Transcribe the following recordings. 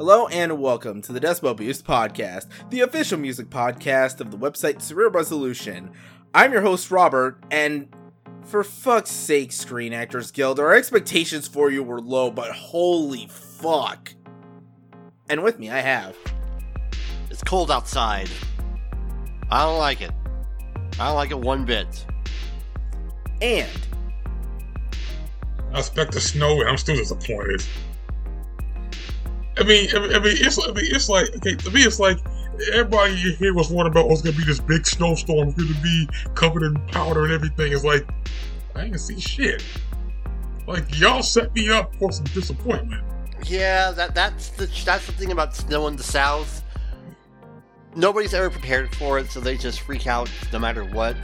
Hello and welcome to the Decibel Boost podcast, the official music podcast of the website Cerebral Resolution. I'm your host Robert, and for fuck's sake, Screen Actors Guild, our expectations for you were low, but holy fuck. And with me, I have. It's cold outside. I don't like it. I don't like it one bit. And. I expect the snow, and I'm still disappointed. I mean, I mean, it's, I mean, it's like, okay, to me, it's like everybody here was worried about, oh, it's gonna be this big snowstorm, it's gonna be covered in powder and everything. It's like, I ain't see shit. Like, y'all set me up for some disappointment. Yeah, that that's the that's the thing about snow in the south. Nobody's ever prepared for it, so they just freak out no matter what.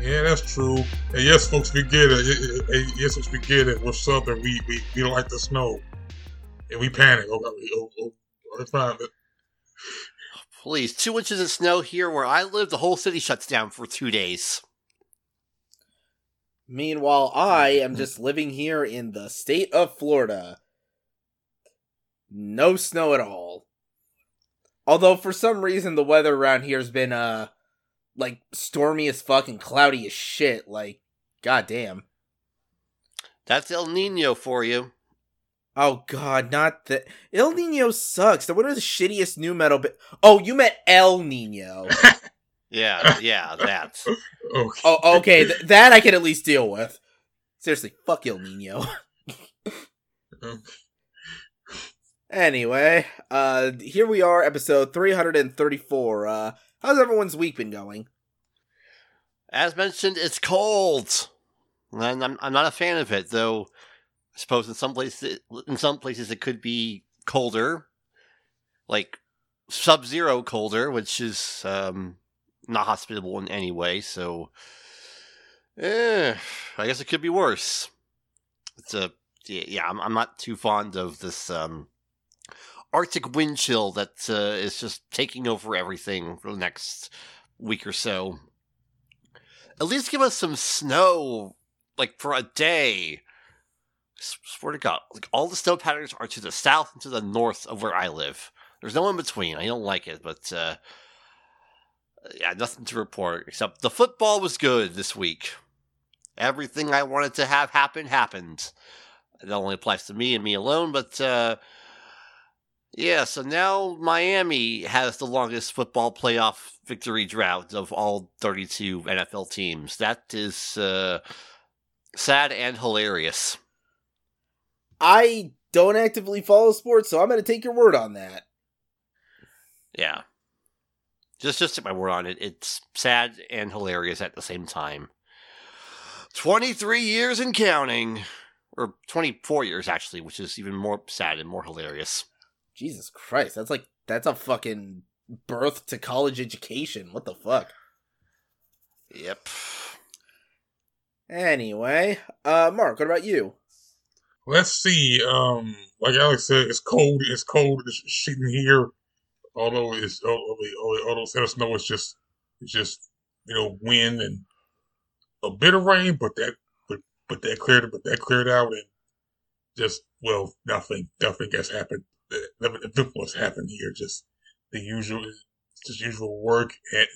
Yeah, that's true. And yes, folks, we get it. Yes, folks, we get it. We're southern. We we, we like the snow, and we panic. Oh, oh, oh, oh fine. Please, two inches of snow here where I live. The whole city shuts down for two days. Meanwhile, I am just living here in the state of Florida. No snow at all. Although for some reason the weather around here has been uh like stormy as fucking cloudy as shit. Like, goddamn. That's El Nino for you. Oh god, not that El Nino sucks. They're one of the shittiest nu metal. Bi- oh, you meant El Nino. yeah, yeah, that. okay. Oh, okay. Th- that I can at least deal with. Seriously, fuck El Nino. anyway, uh, here we are, episode three hundred and thirty-four. Uh, how's everyone's week been going? As mentioned, it's cold, and I'm I'm not a fan of it. Though, I suppose in some places in some places it could be colder, like sub-zero colder, which is um, not hospitable in any way. So, eh, I guess it could be worse. It's a yeah. I'm I'm not too fond of this um, Arctic wind chill that uh, is just taking over everything for the next week or so. At least give us some snow, like for a day. Swear to God, like all the snow patterns are to the south and to the north of where I live. There's no in between. I don't like it, but uh, yeah, nothing to report except the football was good this week. Everything I wanted to have happen happened. That only applies to me and me alone, but uh, yeah, so now Miami has the longest football playoff victory drought of all 32 NFL teams. That is uh, sad and hilarious. I don't actively follow sports, so I'm going to take your word on that. Yeah. Just just take my word on it. It's sad and hilarious at the same time. 23 years and counting. Or 24 years, actually, which is even more sad and more hilarious. Jesus Christ, that's like that's a fucking birth to college education. What the fuck? Yep. Anyway, uh Mark, what about you? Let's see. Um like Alex said, it's cold, it's cold, it's shitting here. Although it's although, although instead of snow it's just it's just, you know, wind and a bit of rain, but that but but that cleared but that cleared out and just well nothing nothing has happened nothing what's happened here. Just the usual, just usual work and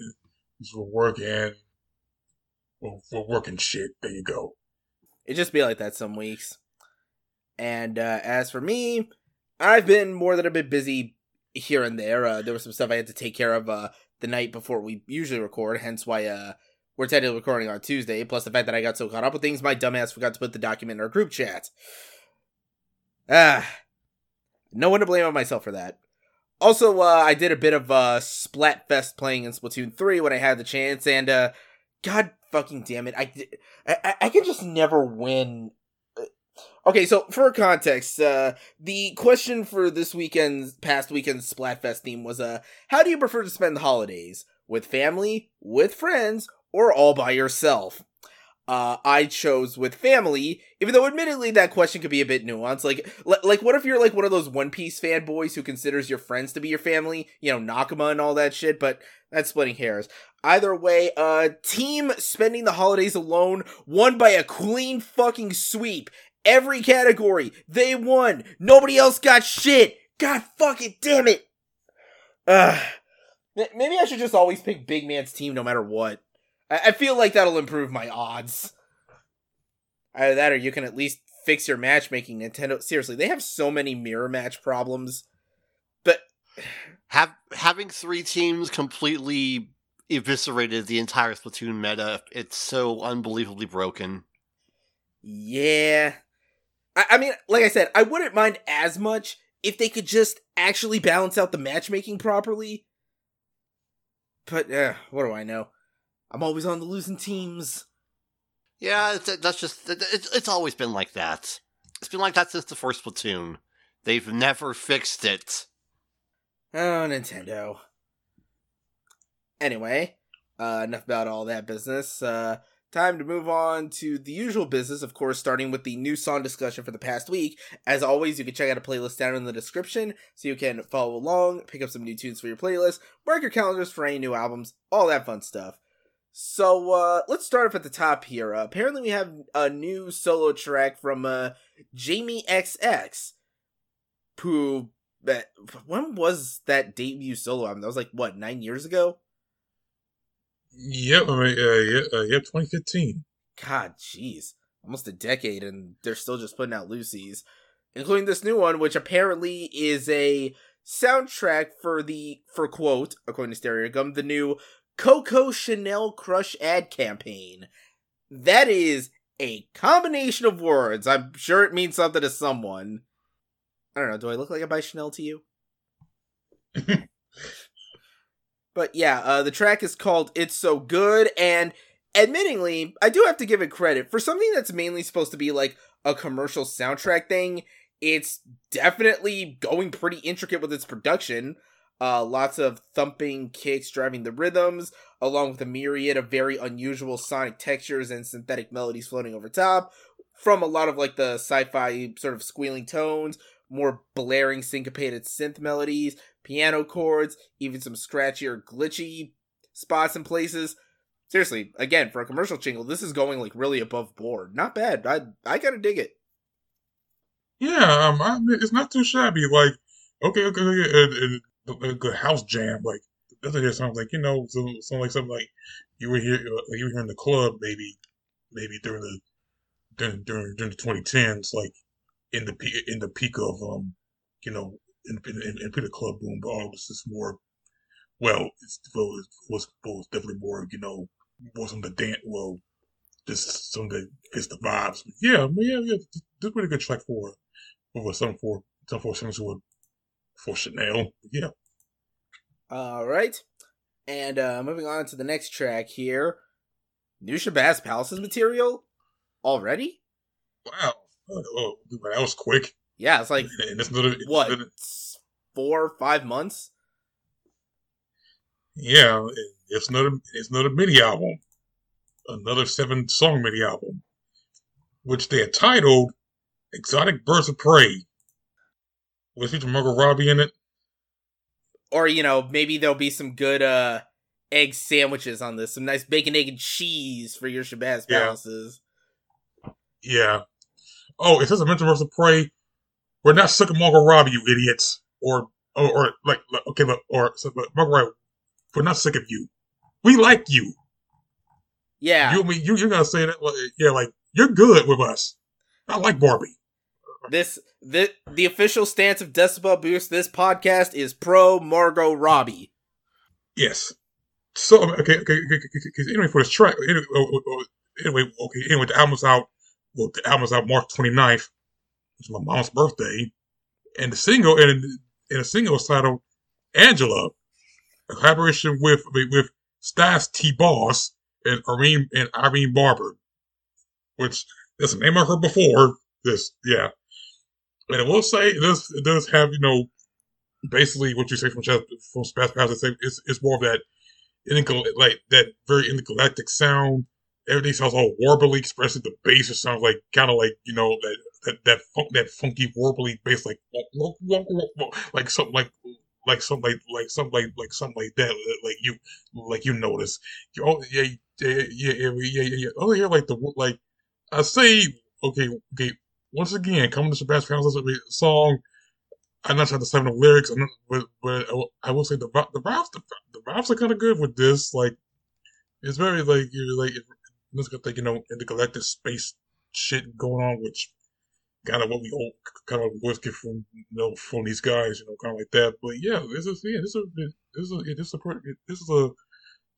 usual work and well, we're working shit. There you go. It just be like that some weeks. And uh, as for me, I've been more than a bit busy here and there. Uh, there was some stuff I had to take care of uh, the night before we usually record, hence why uh, we're technically recording on Tuesday. Plus the fact that I got so caught up with things, my dumbass forgot to put the document in our group chat. Ah, no one to blame on myself for that. Also, uh, I did a bit of uh, Splatfest playing in Splatoon 3 when I had the chance, and uh, God fucking damn it, I, I, I can just never win. Okay, so for context, uh, the question for this weekend's past weekend's Splatfest theme was uh, how do you prefer to spend the holidays? With family, with friends, or all by yourself? uh, I chose with family, even though admittedly that question could be a bit nuanced. Like, like what if you're like one of those One Piece fanboys who considers your friends to be your family? You know, Nakama and all that shit. But that's splitting hairs. Either way, uh, team spending the holidays alone won by a clean fucking sweep. Every category, they won. Nobody else got shit. God fuck it, damn it. Uh, maybe I should just always pick Big Man's team no matter what. I, I feel like that'll improve my odds. Either that or you can at least fix your matchmaking, Nintendo. Seriously, they have so many mirror match problems. But have having three teams completely eviscerated the entire Splatoon meta. It's so unbelievably broken. Yeah. I, I mean, like I said, I wouldn't mind as much if they could just actually balance out the matchmaking properly. But, uh, what do I know? I'm always on the losing teams. Yeah, it's, that's just it's, it's always been like that. It's been like that since the first Splatoon. They've never fixed it. Oh, Nintendo. Anyway, uh, enough about all that business. Uh, time to move on to the usual business, of course, starting with the new song discussion for the past week. As always, you can check out a playlist down in the description so you can follow along, pick up some new tunes for your playlist, mark your calendars for any new albums, all that fun stuff. So uh, let's start off at the top here. Uh, apparently, we have a new solo track from uh, Jamie XX, who when was that debut solo album? That was like what nine years ago. Yep, I mean, uh, yeah, uh, yep, 2015. God, jeez, almost a decade, and they're still just putting out Lucy's, including this new one, which apparently is a soundtrack for the for quote according to Stereogum the new Coco Chanel Crush ad campaign. That is a combination of words. I'm sure it means something to someone. I don't know. Do I look like I buy Chanel to you? but yeah, uh, the track is called "It's So Good," and admittingly, I do have to give it credit for something that's mainly supposed to be like a commercial soundtrack thing. It's definitely going pretty intricate with its production. Uh, lots of thumping kicks driving the rhythms, along with a myriad of very unusual sonic textures and synthetic melodies floating over top. From a lot of like the sci fi sort of squealing tones, more blaring syncopated synth melodies, piano chords, even some scratchier glitchy spots and places. Seriously, again, for a commercial jingle, this is going like really above board. Not bad. I I gotta dig it. Yeah, um, I it's not too shabby. Like, okay, okay, okay a good house jam. Like doesn't it sounds like. You know, so, so like something like you were here, uh, you were here in the club, maybe, maybe during the during during, during the 2010s, like in the in the peak of um, you know, in the club boom. But all this is more. Well, it's, it was, it was definitely more, you know, wasn't the dance. Well, just some that fits the vibes. Yeah, yeah, yeah. This is a pretty good track for for some for some for some who for Chanel. Yeah. All right. And uh, moving on to the next track here. New Shabazz Palaces material already? Wow. Oh, oh, that was quick. Yeah, it's like it's it's what another, four five months. Yeah, it's another it's another mini album, another seven song mini album, which they are titled "Exotic Birds of Prey." Was feature Margot Robbie in it? Or you know, maybe there'll be some good uh egg sandwiches on this, some nice bacon, egg, and cheese for your Shabazz palaces. Yeah. yeah. Oh, it says a mental versus prey. We're not sucking Margot Robbie, you idiots. Or, or, or like, okay, but or so, but Margot Robbie, we're not sick of you. We like you. Yeah. You, I mean, you, you're gonna say that? Like, yeah, like you're good with us. I like Barbie. This the the official stance of Decibel Boost. This podcast is pro Margot Robbie. Yes. So okay, okay, okay, okay anyway, for this track, anyway, oh, oh, oh, anyway, okay, anyway, the album's out. Well, the album's out March 29th, is my mom's birthday, and the single and and the single is titled Angela, a collaboration with with Stas THEE Boss and Irene and Irene Barber, which that's the name I heard before. This, yeah. And I will say does it does have you know basically what you say from from Shabazz Palace. It's it's more of that like that very intergalactic sound. Everything sounds all warbly, especially the bass. It sounds like kind of like you know that that that funk, that funky warbly bass, like like something like like something like like something like like something like that. Uh, like you like you notice. You oh yeah yeah yeah yeah yeah yeah. Oh yeah, like the like I say okay okay once again, coming to Shabazz Palace uh, song, I'm not sure the seven of lyrics, not, but, but I will say the the vibes the, the vibes are kind of good with this. Like it's very like you're like let's go think you know intergalactic space shit going on, which kind of what we all kind of always get from you know from these guys, you know, kind of like that. But yeah, this is yeah, this is this is a, this is a this is a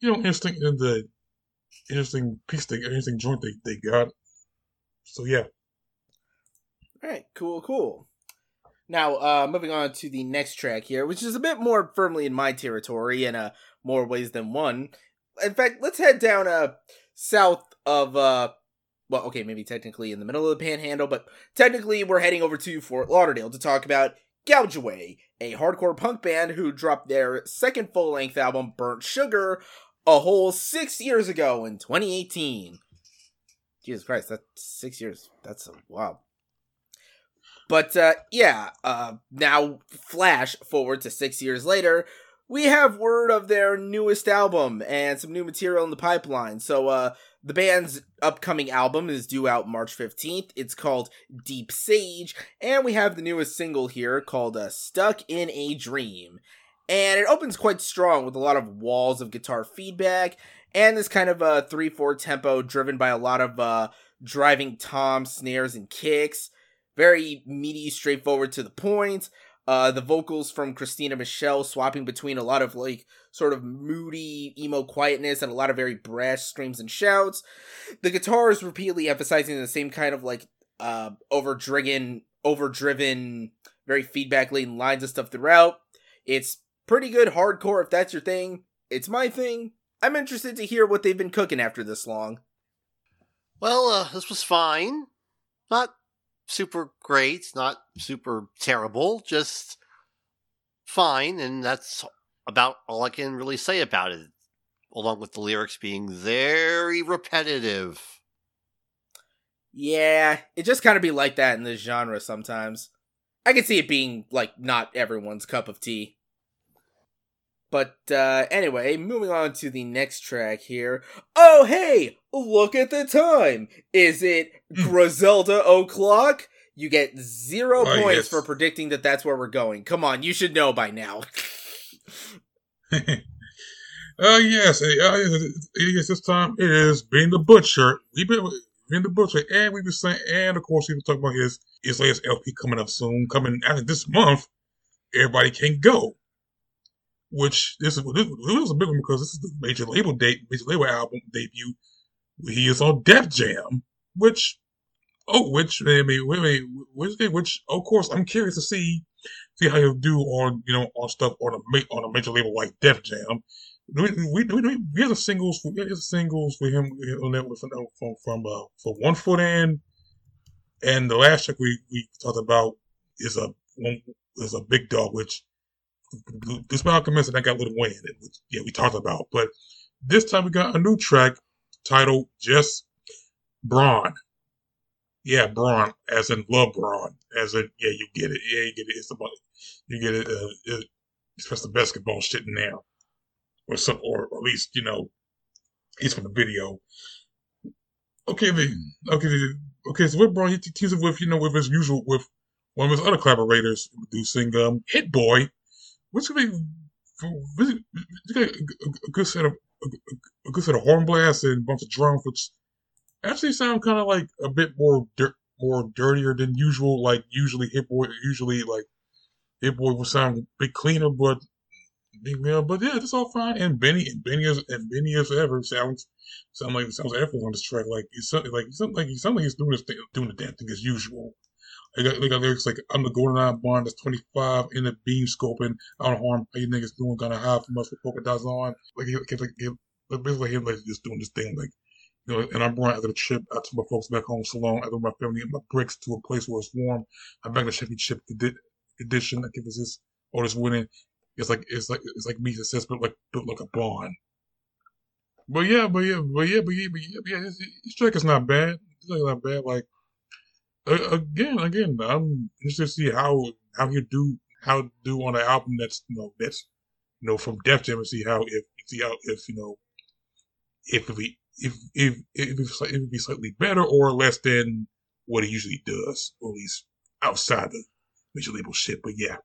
you know interesting in the interesting piece, they, interesting joint they they got. So yeah. All right, cool, cool. Now, uh, moving on to the next track here, which is a bit more firmly in my territory in uh, more ways than one. In fact, let's head down uh, south of, uh, well, okay, maybe technically in the middle of the panhandle, but technically we're heading over to Fort Lauderdale to talk about Gouge Away, a hardcore punk band who dropped their second full length album, Burnt Sugar, a whole six years ago in 2018. Jesus Christ, that's six years. That's a wow. But uh, yeah, uh, now flash forward to six years later, we have word of their newest album and some new material in the pipeline. So uh, the band's upcoming album is due out March 15th. It's called Deep Sage, and we have the newest single here called uh, Stuck in a Dream. And it opens quite strong with a lot of walls of guitar feedback and this kind of a uh, 3 4 tempo driven by a lot of uh, driving toms, snares, and kicks very meaty, straightforward to the point. Uh, the vocals from Christina Michelle swapping between a lot of like sort of moody emo quietness and a lot of very brash screams and shouts. The guitars repeatedly emphasizing the same kind of like uh overdriven, overdriven, very feedback laden lines and stuff throughout. It's pretty good hardcore if that's your thing. It's my thing. I'm interested to hear what they've been cooking after this long. Well, uh, this was fine. Not super great, not super terrible, just fine, and that's about all I can really say about it, along with the lyrics being very repetitive. Yeah, it just kind of be like that in this genre sometimes. I can see it being like not everyone's cup of tea. But uh, anyway, moving on to the next track here. Oh, hey, look at the time. Is it hmm. Griselda O'Clock? You get zero oh, points yes. for predicting that that's where we're going. Come on, you should know by now. Oh uh, yes, uh, yes, this time it is Benny the Butcher. We've been Benny the Butcher, and we've been saying, and of course, we been talking about his his latest LP coming up soon, coming after this month. Everybody can go which this is this, was a big one because this is the major label date, major label album debut. He is on Def Jam, which oh, which I mean, wait, which, which of course I'm curious to see see how he'll do on you know on stuff on a on a major label like Def Jam. We we, we, we have the singles we have the singles for him on that from from from uh, for one foot in, and the last track we we talked about is a is a big dog, which this Malcolm X and I got Lil Wayne, which yeah we talked about, but this time we got a new track titled just Bron. Yeah, Bron, as in LeBron, as in yeah you get it, yeah you get it. It's about you get it. Uh, it it's the basketball shit in there, or some, or, at least you know, he's from the video. Okay, then, okay, okay. So with Bron, he teams it with you know with his usual with one of his other collaborators producing um Hit Boy which could be really, a, good set of a, good set of horn blasts and a bunch of drums, which actually sound kind of like a bit more dirt, more dirtier than usual. Like usually, Hit Boy usually like Hit Boy would sound a bit cleaner, but yeah, but yeah, it's all fine. And Benny and Benny is and Benny as ever sounds sound like sounds effort on this track. Like it's like it's something like something he's doing this thing, doing the damn thing as usual. They got, they got lyrics like, I'm the golden eye bond that's 25 in the beam scoping. I don't harm how you niggas doing, gonna hide from us with polka dots on. Like, he, like, like, basically him like just doing this thing, like, you know, and I'm brought after the trip out to my folks back home so long. I took my family and my bricks to a place where it's warm. I'm back to Chevy Chip edition. I give us this, all this winning. It's like, it's like, it's like me success, but like, built like a bond. But yeah, but yeah, but yeah, but yeah, but yeah, but yeah this, this track is not bad. It's not bad. Like, again, again, I'm interested to see how how he do how do on an album that's you know that's you know from Def Jam and see how if see how if you know if we if if if it would be slightly better or less than what he usually does, or at least outside the major label shit. But yeah,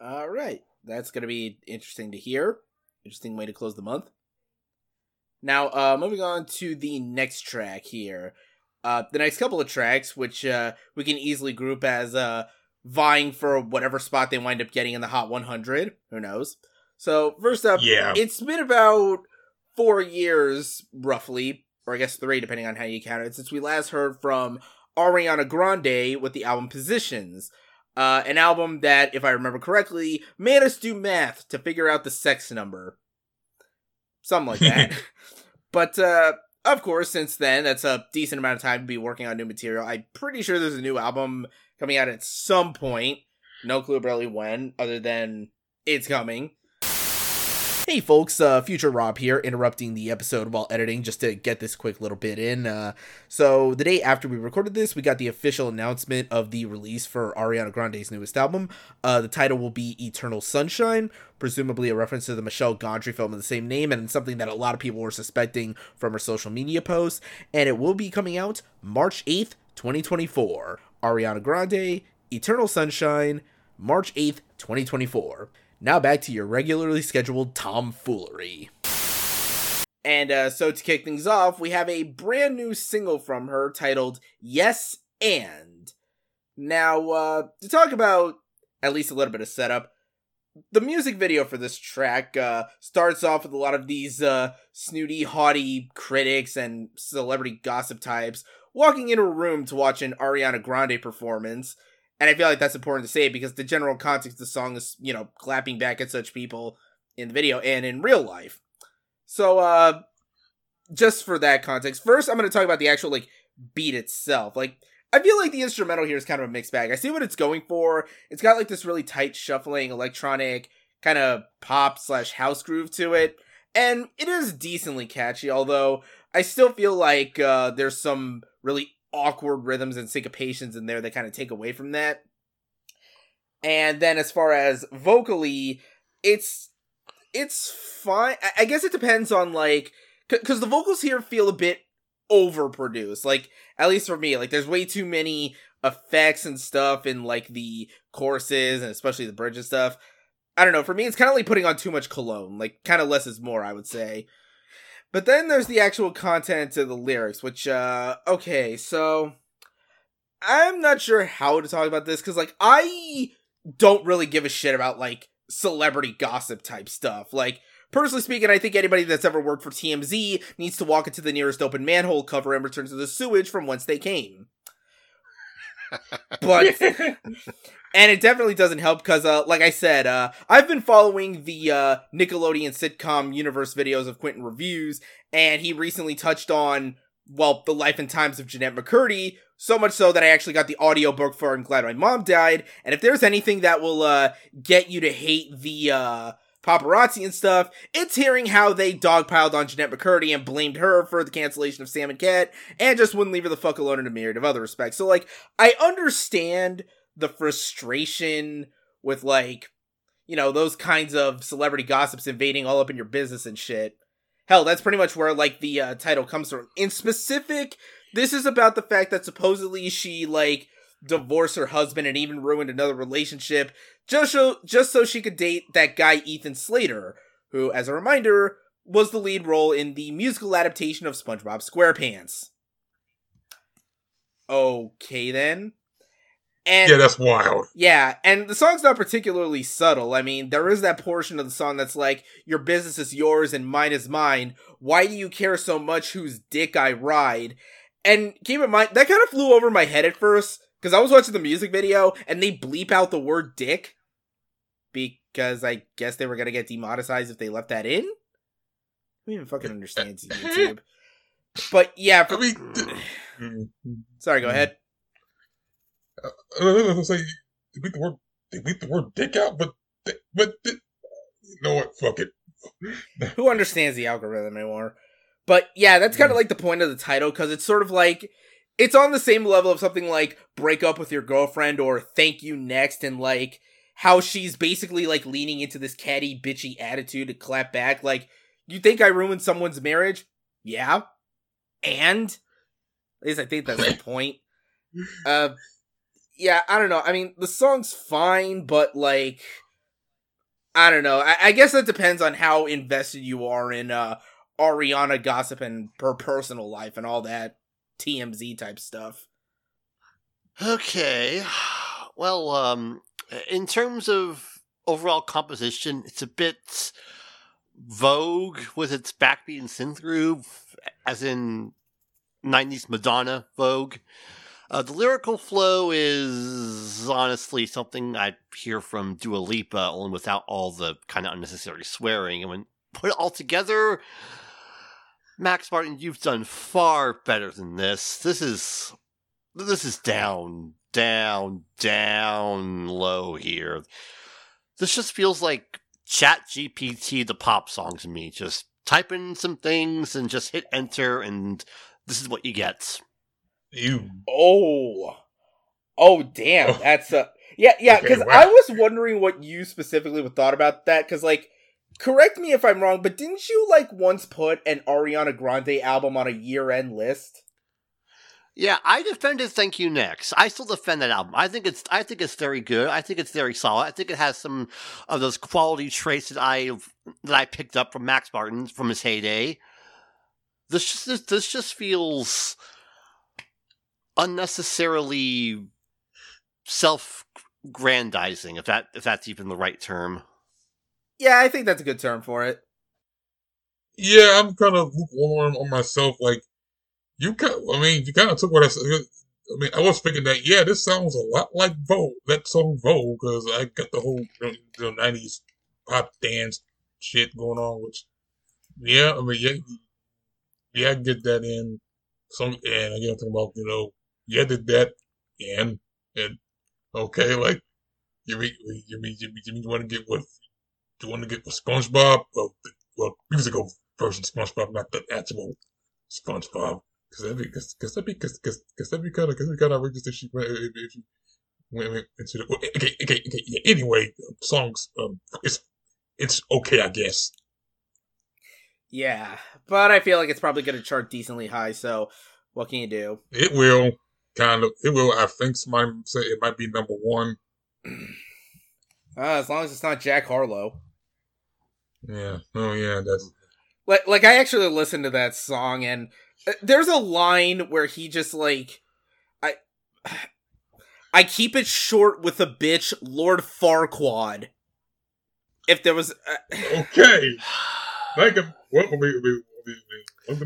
All right, that's gonna be interesting to hear. Interesting way to close the month. Now, uh, moving on to the next track here. Uh, the next couple of tracks, which uh, we can easily group as uh, vying for whatever spot they wind up getting in the Hot 100. Who knows? So, first up, Yeah. it's been about four years, roughly, or I guess three, depending on how you count it, since we last heard from Ariana Grande with the album Positions. Uh, an album that, if I remember correctly, made us do math to figure out the sex number. Something like that. but, uh, of course, since then, that's a decent amount of time to be working on new material. I'm pretty sure there's a new album coming out at some point. No clue really when, other than it's coming. Hey folks, uh, Future Rob here, interrupting the episode while editing just to get this quick little bit in. Uh, so, the day after we recorded this, we got the official announcement of the release for Ariana Grande's newest album. Uh, the title will be Eternal Sunshine, presumably a reference to the Michel Gondry film of the same name, and something that a lot of people were suspecting from her social media posts. And it will be coming out March 8th, 2024. Ariana Grande, Eternal Sunshine, March 8th, 2024. Now back to your regularly scheduled tomfoolery. And uh, so to kick things off, we have a brand new single from her titled Yes and. Now, uh, to talk about at least a little bit of setup, the music video for this track uh, starts off with a lot of these uh, snooty, haughty critics and celebrity gossip types walking into a room to watch an Ariana Grande performance. And I feel like that's important to say because the general context of the song is, you know, clapping back at such people in the video and in real life. So, uh, just for that context, first I'm going to talk about the actual, like, beat itself. Like, I feel like the instrumental here is kind of a mixed bag. I see what it's going for. It's got, like, this really tight, shuffling, electronic, kind of pop slash house groove to it. And it is decently catchy, although I still feel like, uh, there's some really awkward rhythms and syncopations in there that kind of take away from that. And then as far as vocally, it's it's fine. I, guess it depends on like because the vocals here feel a bit overproduced. Like at least for me, like there's way too many effects and stuff in like the choruses and especially the bridge and stuff. I don't know. For me, it's kind of like putting on too much cologne. Like kind of less is more, I would say. But then there's the actual content of the lyrics, which, uh, okay, so I'm not sure how to talk about this because, like, I don't really give a shit about, like, celebrity gossip type stuff. Like, personally speaking, I think anybody that's ever worked for TMZ needs to walk into the nearest open manhole cover and return to the sewage from whence they came. But and it definitely doesn't help because uh like i said uh i've been following the uh nickelodeon sitcom universe videos of quinton reviews and he recently touched on well the life and times of jennette mccurdy so much so that i actually got the audiobook for i'm glad my mom died and if there's anything that will uh get you to hate the uh paparazzi and stuff, it's hearing how they dogpiled on Jennette McCurdy and blamed her for the cancellation of Sam and Cat, and just wouldn't leave her the fuck alone in a myriad of other respects. So, like, I understand the frustration with, like, you know, those kinds of celebrity gossips invading all up in your business and shit. Hell, that's pretty much where, like, the uh, title comes from. In specific, this is about the fact that supposedly she, like, divorced her husband and even ruined another relationship just so just so she could date that guy Ethan Slater, who, as a reminder, was the lead role in the musical adaptation of SpongeBob SquarePants. Okay then. And yeah, that's wild. yeah, and the song's not particularly subtle. I mean, there is that portion of the song that's like, your business is yours and mine is mine. Why do you care so much whose dick I ride? And keep in mind, that kind of flew over my head at first, because I was watching the music video and they bleep out the word dick. Because I guess they were going to get demonetized if they left that in? Who even fucking understands YouTube? But yeah, for, I mean, th- sorry, go hmm. ahead. Uh, I was gonna say they beat the word they beat the word dick out, but they, but they, you know what? Fuck it. who understands the algorithm anymore. But yeah, that's kind of hmm. like the point of the title because it's sort of like it's on the same level of something like break up with your girlfriend or thank you next and like how she's basically like leaning into this catty bitchy attitude to clap back like you think I ruined someone's marriage? Yeah. And at least I think that's the point. Uh yeah, I don't know. I mean, the song's fine, but like I don't know. I, I guess that depends on how invested you are in uh Ariana gossip and her personal life and all that TMZ type stuff. Okay. Well, um, in terms of overall composition, it's a bit Vogue with its backbeat and synth groove, as in 90s Madonna Vogue. Uh, the lyrical flow is honestly something I hear from Dua Lipa, only without all the kind of unnecessary swearing. And when put it all together, Max Martin, you've done far better than this. This is this is down, down, down low here. This just feels like Chat GPT the pop song to me. Just type in some things and just hit enter, and this is what you get. You. Oh, oh, damn! Oh. That's a yeah, yeah. Okay, Because wow. I was wondering what you specifically would thought about that. Because like, correct me if I'm wrong, but didn't you like once put an Ariana Grande album on a year-end list? Yeah, I defended Thank You Next. I still defend that album. I think it's I think it's very good. I think it's very solid. I think it has some of those quality traits that I that I picked up from Max Martin from his heyday. This just this, this just feels unnecessarily self-grandizing, if that if that's even the right term. Yeah, I think that's a good term for it. Yeah, I'm kind of lukewarm on myself. Like, you kind I mean, you kind of took what I said. I mean, I was thinking that, yeah, this sounds a lot like Vogue, that song Vogue, because I got the whole you know, 90s pop dance shit going on, which, yeah, I mean, yeah, yeah, I get that in. Some, and again, I'm talking about, you know, yeah, did that, and, and, okay, like, you mean, you mean, you mean, you, mean you want to get with, you want to get with SpongeBob? Well, the- well, musical version SpongeBob, not the actual SpongeBob. Cause that'd be, cause, cause that'd be, cause, cause, cause that'd be kind of, cause that'd be kind of outrageous if she went, if, if she went, went into the, well, okay, okay, okay, yeah, anyway, songs, um, it's, it's okay, I guess. Yeah, but I feel like it's probably going to chart decently high. So, what can you do? It will, kind of, it will, I think somebody say it might be number one. Uh, as long as it's not Jack Harlow. Yeah, oh yeah, that's, Like, like I actually listened to that song, and uh, there's a line where he just like, I, I keep it short with a bitch, Lord Farquaad. If there was, uh, okay. We,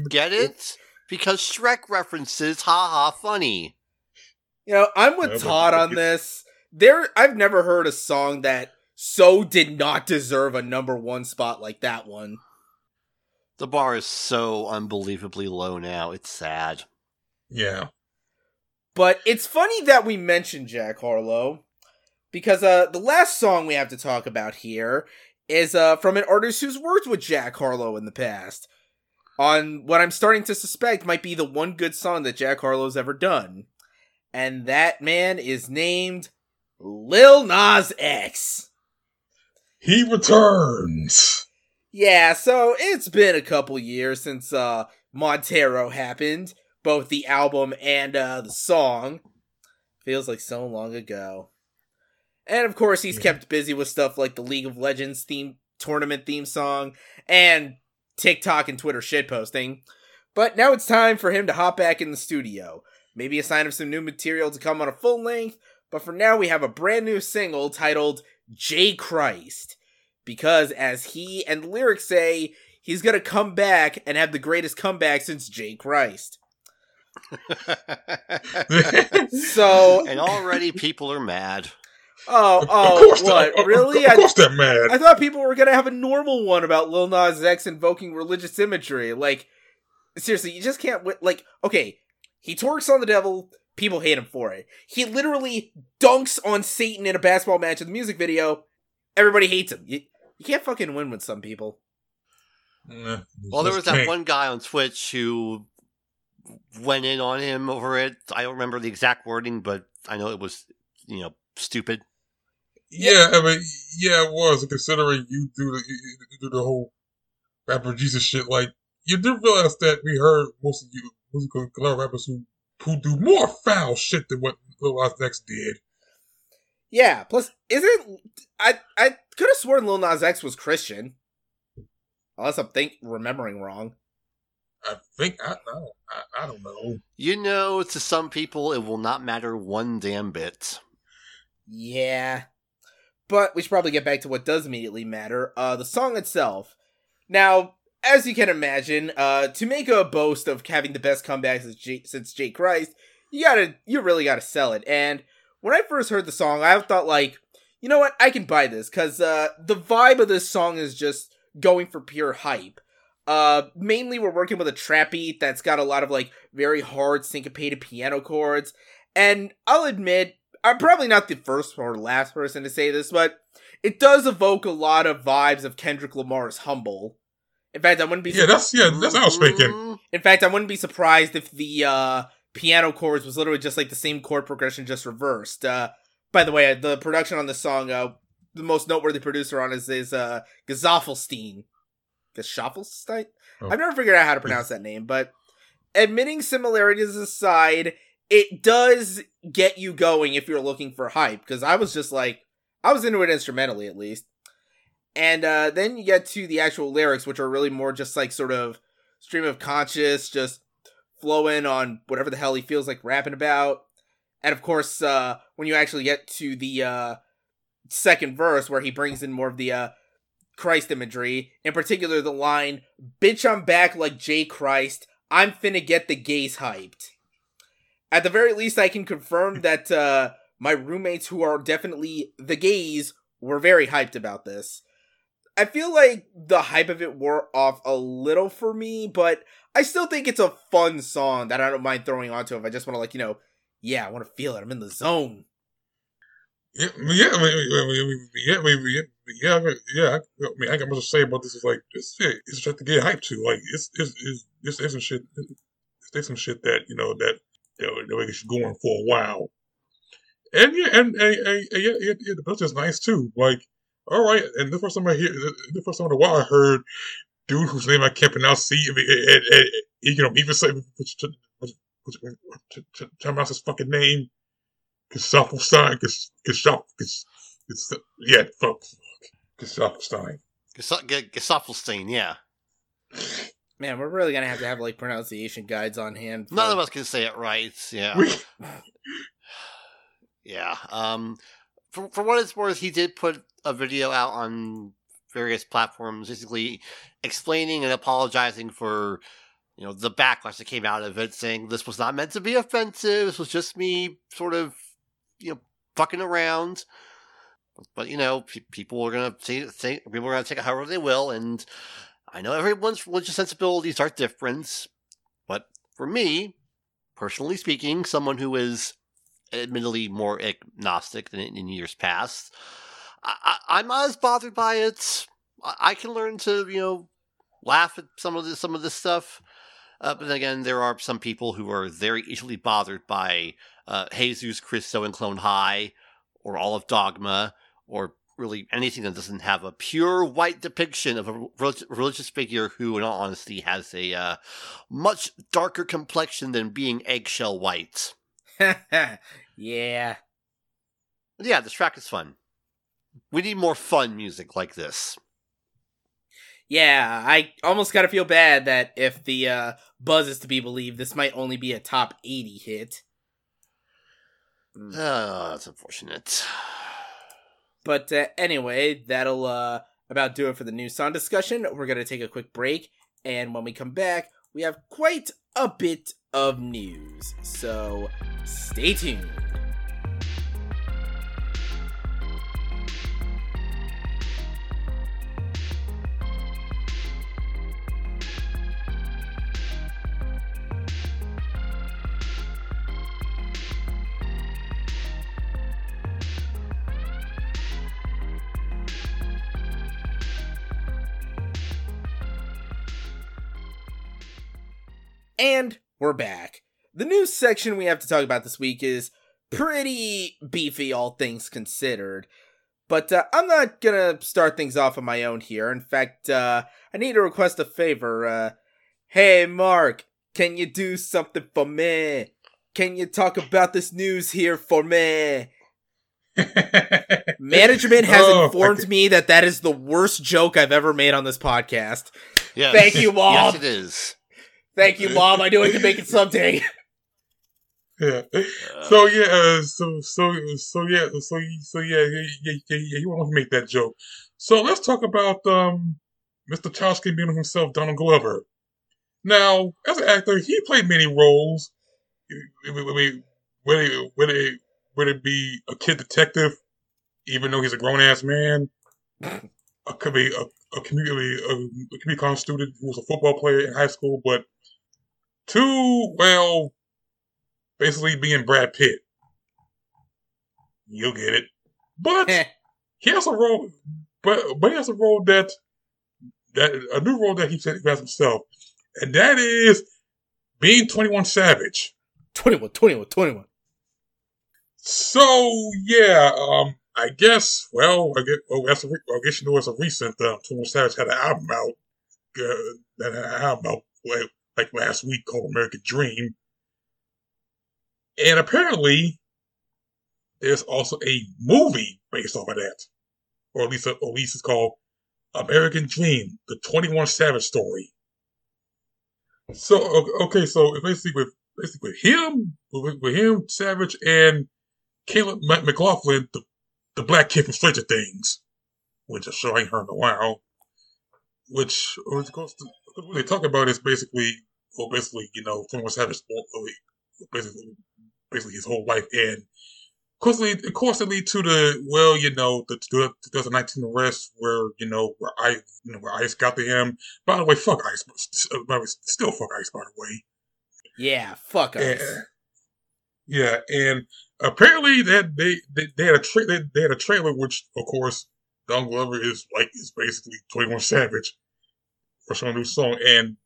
Get it? Because Shrek references, haha, funny. you know, I'm with Yeah, Todd on this. There, I've never heard a song that so did not deserve a number one spot like that one. The bar is so unbelievably low now. It's sad. Yeah. But it's funny that we mentioned Jack Harlow because uh the last song we have to talk about here is uh from an artist who's worked with Jack Harlow in the past on what I'm starting to suspect might be the one good song that Jack Harlow's ever done. And that man is named Lil Nas X. He returns. Yeah, so it's been a couple years since uh Montero happened, both the album and uh the song. Feels like so long ago. And of course, he's Yeah. kept busy with stuff like the League of Legends theme tournament theme song and TikTok and Twitter shitposting. But now it's time for him to hop back in the studio. Maybe a sign of some new material to come on a full length, but for now we have a brand new single titled J Christ because as he and lyrics say, he's gonna come back and have the greatest comeback since J. Christ. So, and already people are mad. oh, oh, what? of- of- really? Of, I, course, they're mad. I thought people were gonna have a normal one about Lil Nas X invoking religious imagery. Like, seriously, you just can't. wi- Like, okay, he twerks on the devil. People hate him for it. He literally dunks on Satan in a basketball match in the music video. Everybody hates him. You, you can't fucking win with some people. Nah, Well, there was that can't. one guy on Twitch who went in on him over it. I don't remember the exact wording, but I know it was, you know, stupid. Yeah, I mean, yeah, it was. Considering you do the you, you do the whole rapper Jesus shit, like you do realize that we heard most of you musical color rappers who who do more foul shit than what Lil Nas X did. Yeah. Plus, isn't I? I could have sworn Lil Nas X was Christian. Unless I'm think remembering wrong. I think I know. I, I don't know. You know, to some people, it will not matter one damn bit. Yeah. But we should probably get back to what does immediately matter. Uh the song itself. Now, as you can imagine, uh to make a boast of having the best comeback since J, since Christ, you gotta you really gotta sell it. And when I first heard the song, I thought like, you know what, I can buy this, cause uh the vibe of this song is just going for pure hype. Uh mainly we're working with a trap beat that's got a lot of like very hard syncopated piano chords. And I'll admit, I'm probably not the first or last person to say this, but it does evoke a lot of vibes of Kendrick Lamar's "Humble." In fact, I wouldn't be. Yeah, that's yeah, that's how I was thinking. In fact, I wouldn't be surprised if the uh, piano chords was literally just like the same chord progression, just reversed. Uh, by the way, the production on the song, uh, the most noteworthy producer on is is uh. Gesaffelstein. Oh. I've never figured out how to pronounce that name, but admitting similarities aside, it does get you going if you're looking for hype. Because I was just like, I was into it instrumentally at least. And uh, then you get to the actual lyrics, which are really more just like sort of stream of conscious, just flowing on whatever the hell he feels like rapping about. And of course, uh, when you actually get to the uh, second verse, where he brings in more of the uh, Christ imagery, in particular the line, Bitch, I'm back like J. Christ. I'm finna get the gays hyped. At the very least, I can confirm that uh, my roommates, who are definitely the gays, were very hyped about this. I feel like the hype of it wore off a little for me, but I still think it's a fun song that I don't mind throwing onto if I just want to, like, you know, yeah, I want to feel it. I'm in the zone. Yeah, yeah, I mean, yeah, I yeah, yeah, I mean, yeah. I, I mean, I got much to say about this. Is like, it's, yeah, it's just to get hyped to. Like, it's, it's, it's, it's, it's some shit. It's some shit that you know that know, that gets you going for a while. And yeah, and, and, and, and yeah, yeah, yeah, the belt is nice too. Like, all right, and the first time I hear, the first time in a while, I heard dude whose name I can't pronounce. See, you know, even say, to pronounce his fucking name. Gesaffelstein, Gesaffelstein, yeah, fuck, Gesaffelstein. Ges- Gesaffelstein, yeah. Man, we're really gonna have to have like pronunciation guides on hand. for- None of us can say it right. Yeah. Yeah. Um, for for what it's worth, he did put a video out on various platforms, basically explaining and apologizing for you know the backlash that came out of it, saying this was not meant to be offensive. This was just me sort of you know fucking around. But you know, pe- people are gonna say people are gonna take it however they will, and I know everyone's religious sensibilities are different. But for me, personally speaking, someone who is admittedly more agnostic than in years past. I, I'm not as bothered by it. I, I can learn to, you know, laugh at some of this, some of this stuff. Uh, but again, there are some people who are very easily bothered by uh, Jesus Christo and Clone High, or all of Dogma, or really anything that doesn't have a pure white depiction of a relig- religious figure who, in all honesty, has a uh, much darker complexion than being eggshell white. yeah. Yeah, this track is fun. We need more fun music like this. Yeah, I almost gotta feel bad that if the uh, buzz is to be believed, this might only be a top 80 hit. Oh, that's unfortunate. But uh, anyway, that'll uh, about do it for the new song discussion. We're gonna take a quick break, and when we come back, we have quite a bit of news. So stay tuned. And we're back. The news section we have to talk about this week is pretty beefy, all things considered. But uh, I'm not gonna start things off on my own here. In fact, uh, I need to request a favor. Uh, hey, Mark, can you do something for me? Can you talk about this news here for me? Management has Oh, informed okay. me that that is the worst joke I've ever made on this podcast. Yes. Thank you, Mom. Yes, it is. Thank you, Mom. I knew I could make it someday. Yeah. Uh, So yeah, uh, so so so yeah, so so yeah, yeah, yeah, yeah, yeah you want to make that joke. So let's talk about um Mr. Childish Gambino himself, Donald Glover. Now, as an actor, he played many roles. Whether whether whether whether it be a kid detective, even though he's a grown ass man, a could be a, a community a, a community college student who was a football player in high school, but two well basically being Brad Pitt. You'll get it. But he has a role, but but he has a role that that a new role that he said he has himself, and that is being Twenty One Savage. 21, 21, 21. So yeah, um, I guess well, I guess well, as a, re- I guess you know, it's a recent um, Twenty One Savage had an album out, uh, that had an album out like, like last week called American Dream, and apparently there's also a movie based off of that, or at least at least it's called American Dream: The Twenty One Savage Story. So okay, so basically with basically with him, with, with him, Savage, and Caleb McLaughlin, the, the black kid from Stranger Things, which a show I ain't heard in a while. Which, which goes to, what they talk about is basically, well, basically, you know, Twenty One Savage, basically, basically his whole life, and of course, it, of course, it lead to the well, you know, the 2019 arrest where you know where I, you know, where Ice got to him. By the way, fuck Ice, by the way, still fuck Ice. By the way, Yeah, fuck us. yeah, and apparently that they, they they had a tra- they, they had a trailer, which of course Don Glover is like is basically Twenty One Savage for some new song. And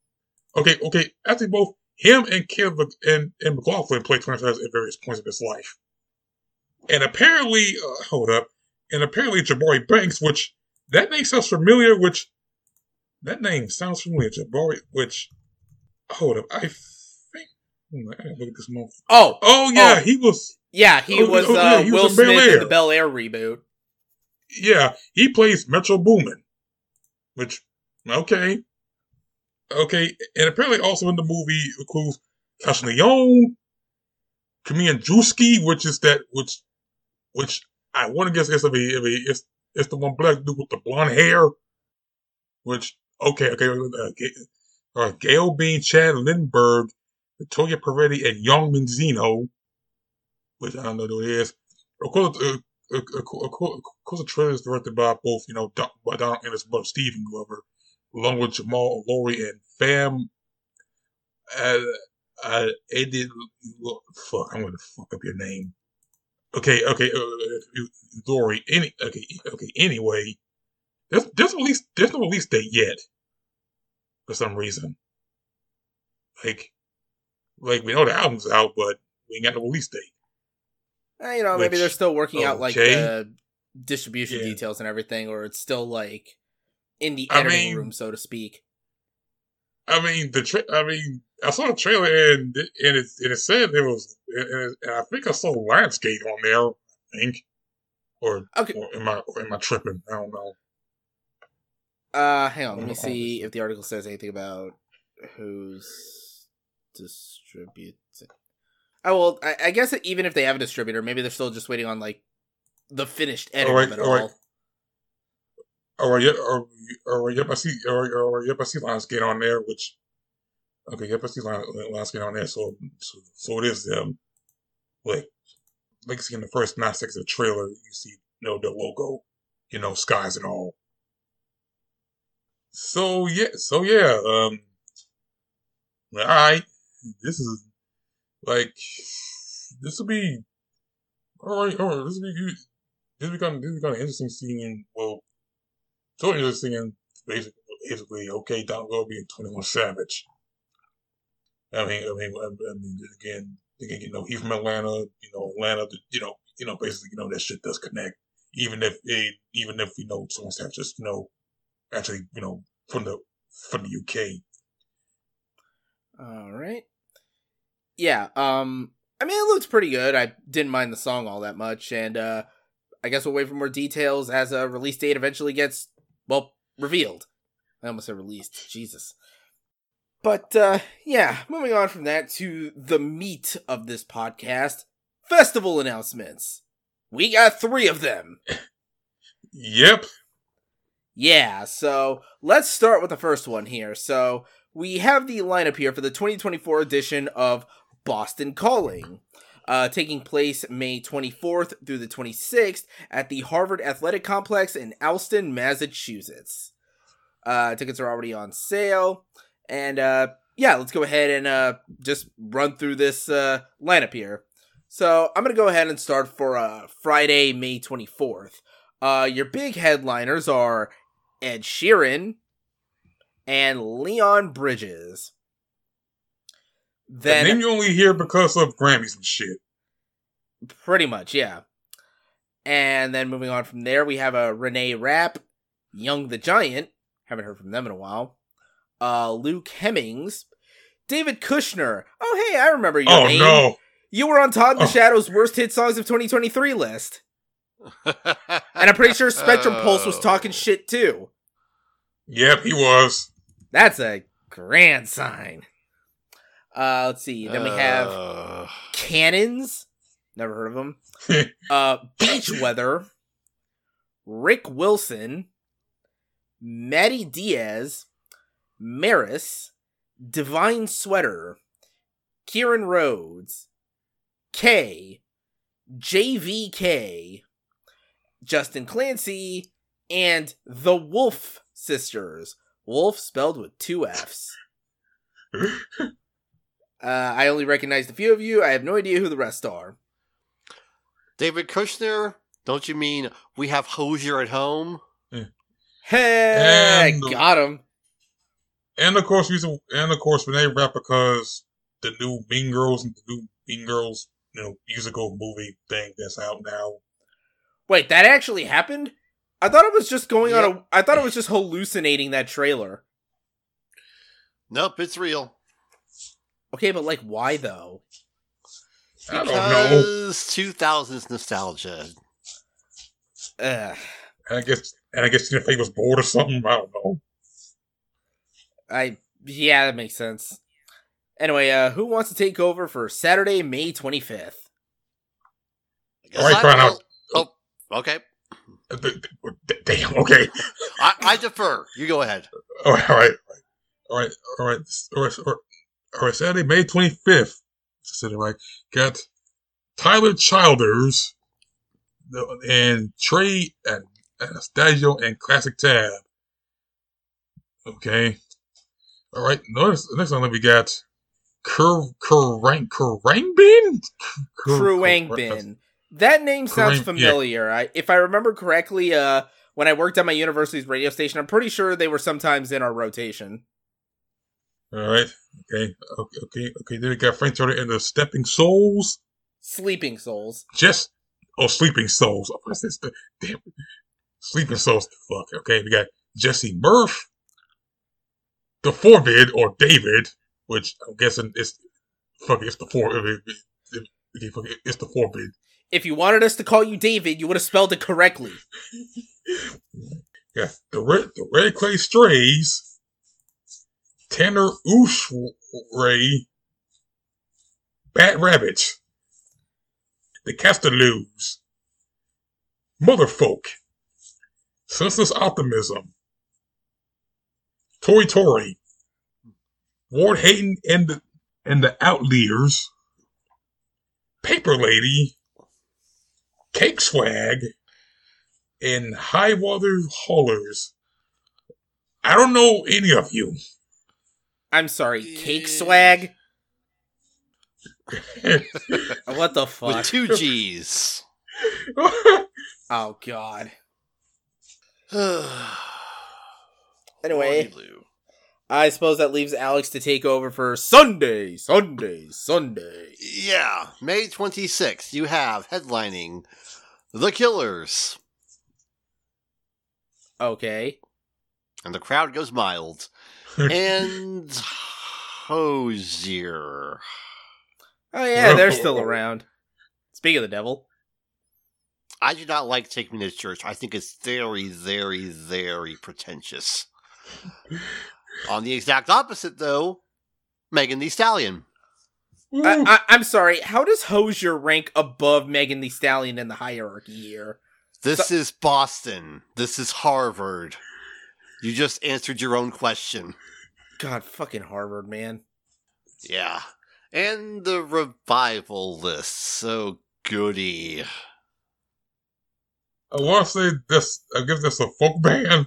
okay, okay, actually both him and Caleb and and McLaughlin played Twenty One Savage at various points of his life. And apparently, uh, hold up, and apparently Jabari Banks, which that name sounds familiar, which that name sounds familiar, Jabari, which hold up, I think. I gotta look at this month. Oh, Oh yeah, Oh. he was. yeah, he Oh, was oh, uh, yeah, he Will was in Smith in the Bel Air reboot. Yeah, he plays Metro Boomin, which okay, okay, and apparently also in the movie includes Cash Leone, Kamian Drewski, which is that which, which I want to guess it's a, it's it's the one black dude with the blonde hair, which okay, okay, uh, Ga- uh, Gail Bean, Chad Lindbergh, Victoria Peretti, and Young Minzino, which I don't know who it is. Of course, uh, course, of course, of course, the trailer is directed by both, you know, Don, by Don and his brother Stephen Glover, along with Jamal Lowry and Fam. Uh, uh, it did. Fuck, I'm gonna fuck up your name. Okay, okay, uh, Lori. Any, okay, okay. Anyway, there's there's release there's no release date yet. For some reason, like, like we know the album's out, but we ain't got no release date. Eh, you know, maybe they're still working out like the distribution Yeah. details and everything, or it's still like in the I editing mean- room, so to speak. I mean, the tra- I mean, I saw the trailer and and it and it said there was, and, it- and I think I saw Lionsgate on there. I think, or, Okay. or am I or am I tripping? I don't know. Uh, hang on, let me see if the article says anything about who's distributing. Oh well, I, I guess even if they have a distributor, maybe they're still just waiting on like the finished edit Alright, of it alright. all. All or, or yep, I see, or, or yep, I see Lionsgate on there. Which, okay, yep, I see Lion- Lionsgate on there. So, so, so it is them. Like, like you see in the first nine seconds of the trailer, you see, you know, the logo, you know, skies and all. So yeah, so yeah, um, all right, this is like, this will be, all right, all right, this will be. This will be kind of, this will of interesting seeing, well, so interesting and basically, basically "Okay, Don't Go" being 21 Savage. I mean, I mean, I mean, again, again, you know, he's from Atlanta, you know, Atlanta, you know, you know, basically, you know, that shit does connect. Even if it, even if, you know, someone have just, you know, actually, you know, from the, from the UK. All right. Yeah. Um. I mean, it looks pretty good. I didn't mind the song all that much, and uh, I guess we'll wait for more details as a release date eventually gets well revealed. I almost said released. Jesus. But uh yeah, moving on from that to the meat of this podcast, festival announcements. We got 3 of them. Yep. Yeah, so let's start with the first one here. So we have the lineup here for the 2024 edition of Boston Calling, uh, taking place May 24th through the 26th at the Harvard Athletic Complex in Allston, Massachusetts. Uh, tickets are already on sale, and uh, yeah, let's go ahead and uh, just run through this uh, lineup here. So I'm gonna go ahead and start for uh, Friday, May 24th. Uh, your big headliners are Ed Sheeran and Leon Bridges. Then, then you only hear because of Grammys and shit. Pretty much, yeah. And then moving on from there, we have a Renee Rapp, Young the Giant. Haven't heard from them in a while. Uh, Luke Hemmings, David Kushner. Oh, hey, I remember your oh, name. no. You were on Todd the oh. Shadow's worst hit songs of 2023 list. and I'm pretty sure Spectrum Pulse was talking shit too. Yep, he was. That's a grand sign. Uh, let's see. Then we have uh... Cannons. Never heard of them. uh, Beach Weather. Rick Wilson. Maddie Diaz. Maris. Divine Sweater. Kieran Rhodes. K. JVK. Justin Clancy. And The Wolff Sisters. Wolf spelled with two F's. uh, I only recognized a few of you. I have no idea who the rest are. David Kushner? Don't you mean we have Hozier at home? Hey, and, got him. And of course, reason, and of course, Renee Rapp because the new Mean Girls and the new Mean Girls, you know, musical movie thing that's out now. Wait, that actually happened? I thought it was just going yep. on a. I thought it was just hallucinating that trailer. Nope, it's real. Okay, but like, why though? Because two thousands nostalgia. Ugh. And I guess, and I guess Tina Fey was bored or something. I don't know. I yeah, that makes sense. Anyway, uh, who wants to take over for Saturday, May twenty fifth? All right, Brian. Out. Oh, okay. Damn. Okay. I, I defer. You go ahead. All right. All right. All right. All right. All right. Right. Saturday, May twenty fifth. Saturday, right? Got Tyler Childers and Trey and Anastasio and Classic Tab. Okay. All right. Notice next one we got Kur Kurang Khruangbin. Khruangbin. That name sounds familiar. Yeah. I, if I remember correctly, uh, when I worked at my university's radio station, I'm pretty sure they were sometimes in our rotation. All right. Okay. Okay. Okay. Okay. Then we got Frank Turner and the Stepping Souls. Sleeping Souls. Just oh, Sleeping Souls. Oh, what's this? The, damn. Sleeping Souls. Fuck. Okay. We got Jesse Murph. The Forbid or David, which I'm guessing is fuck. It's the Forbid. It's the Forbid. If you wanted us to call you David, you would have spelled it correctly. yeah, the red, the red clay strays. Tanner Ray, Bat Rabbits. The Castellows. Motherfolk. Senseless Optimism. Tori Tori. Ward Hayden and the and the Outliers. Paper Lady. Cake Swag, and High Water Haulers. I don't know any of you. I'm sorry, Cake Swag? what the fuck? With two G's. oh, God. anyway, I suppose that leaves Alex to take over for Sunday, Sunday, Sunday. Yeah, May 26th, you have headlining The Killers. Okay. And the crowd goes mild. And Hozier. Oh, yeah, they're still oh. around. Speak of the devil. I do not like Take Me to Church. I think it's very, very, very pretentious. On the exact opposite, though, Megan Thee Stallion. I, I, I'm sorry. How does Hozier rank above Megan Thee Stallion in the hierarchy here? This is Boston. This is Harvard. You just answered your own question. God, fucking Harvard, man. Yeah. And the revival list. So goody. I want to say this. I guess that's a folk band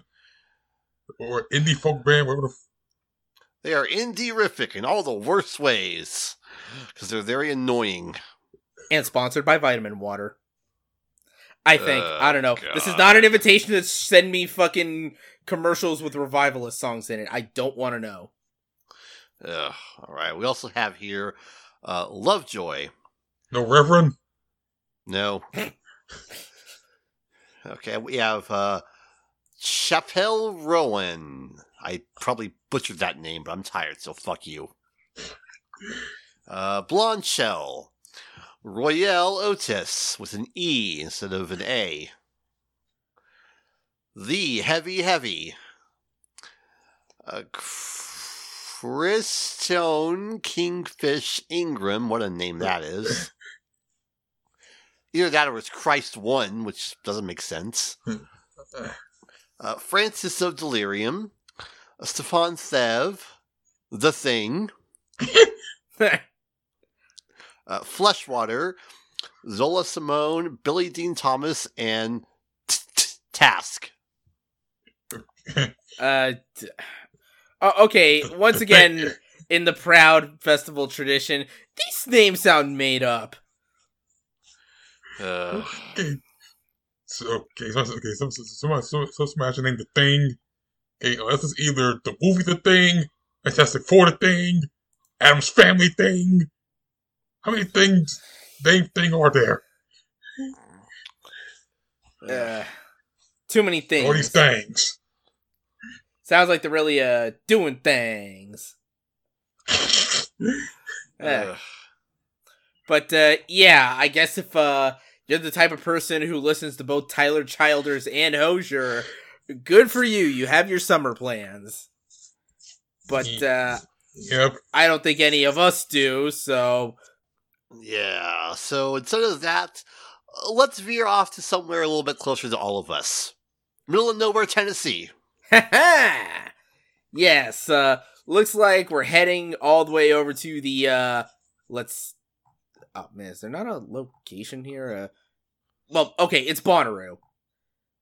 or indie folk band, whatever the. f- They are indie-rific in all the worst ways. Because they're very annoying. And sponsored by Vitamin Water. I think. Oh, I don't know. This is not an invitation to send me fucking commercials with revivalist songs in it. I don't want to know. Ugh. All right. We also have here uh, Lovejoy. No Reverend. No. okay, we have uh, Chapelle Rowan. I probably butchered that name, but I'm tired, so fuck you. Uh, Blonde Shell. Royel Otis with an E instead of an A. The Heavy Heavy. Uh, Christone Kingfish Ingram. What a name that is. Either that or it's Christ One, which doesn't make sense. Uh, Francis of Delirium. Uh, Stefan Thev. The Thing. Uh, Fleshwater. Zola Simone. Billy Dean Thomas. And Task. Uh, d- oh, okay. Once again, in the proud festival tradition, these names sound made up. Uh, Okay. So, okay, so, okay, so, so, somebody, so, so somebody named the thing. Okay, oh, this is either the movie The Thing, Fantastic Four The Thing, Addams Family Thing. How many things, name thing are there? Uh, too many things. All these things. Sounds like they're really uh doing things. Eh. But uh, yeah, I guess if uh, you're the type of person who listens to both Tyler Childers and Hozier, good for you. You have your summer plans. But uh, Yep. I don't think any of us do. So yeah, so instead of that, uh, let's veer off to somewhere a little bit closer to all of us. Middle of nowhere, Tennessee. yes, uh, looks like we're heading all the way over to the. Uh, let's. Oh man, is there not a location here? Uh, well, okay, it's Bonnaroo.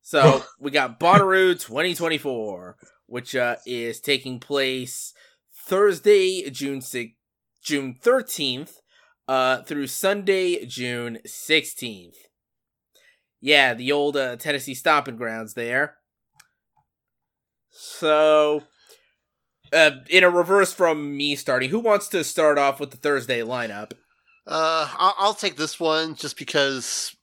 So we got Bonnaroo 2024, which uh, is taking place Thursday, June 6th, June 13th, uh, through Sunday, June 16th. Yeah, the old uh, Tennessee stomping grounds there. So, uh, in a reverse from me starting, who wants to start off with the Thursday lineup? Uh, I'll, I'll take this one just because.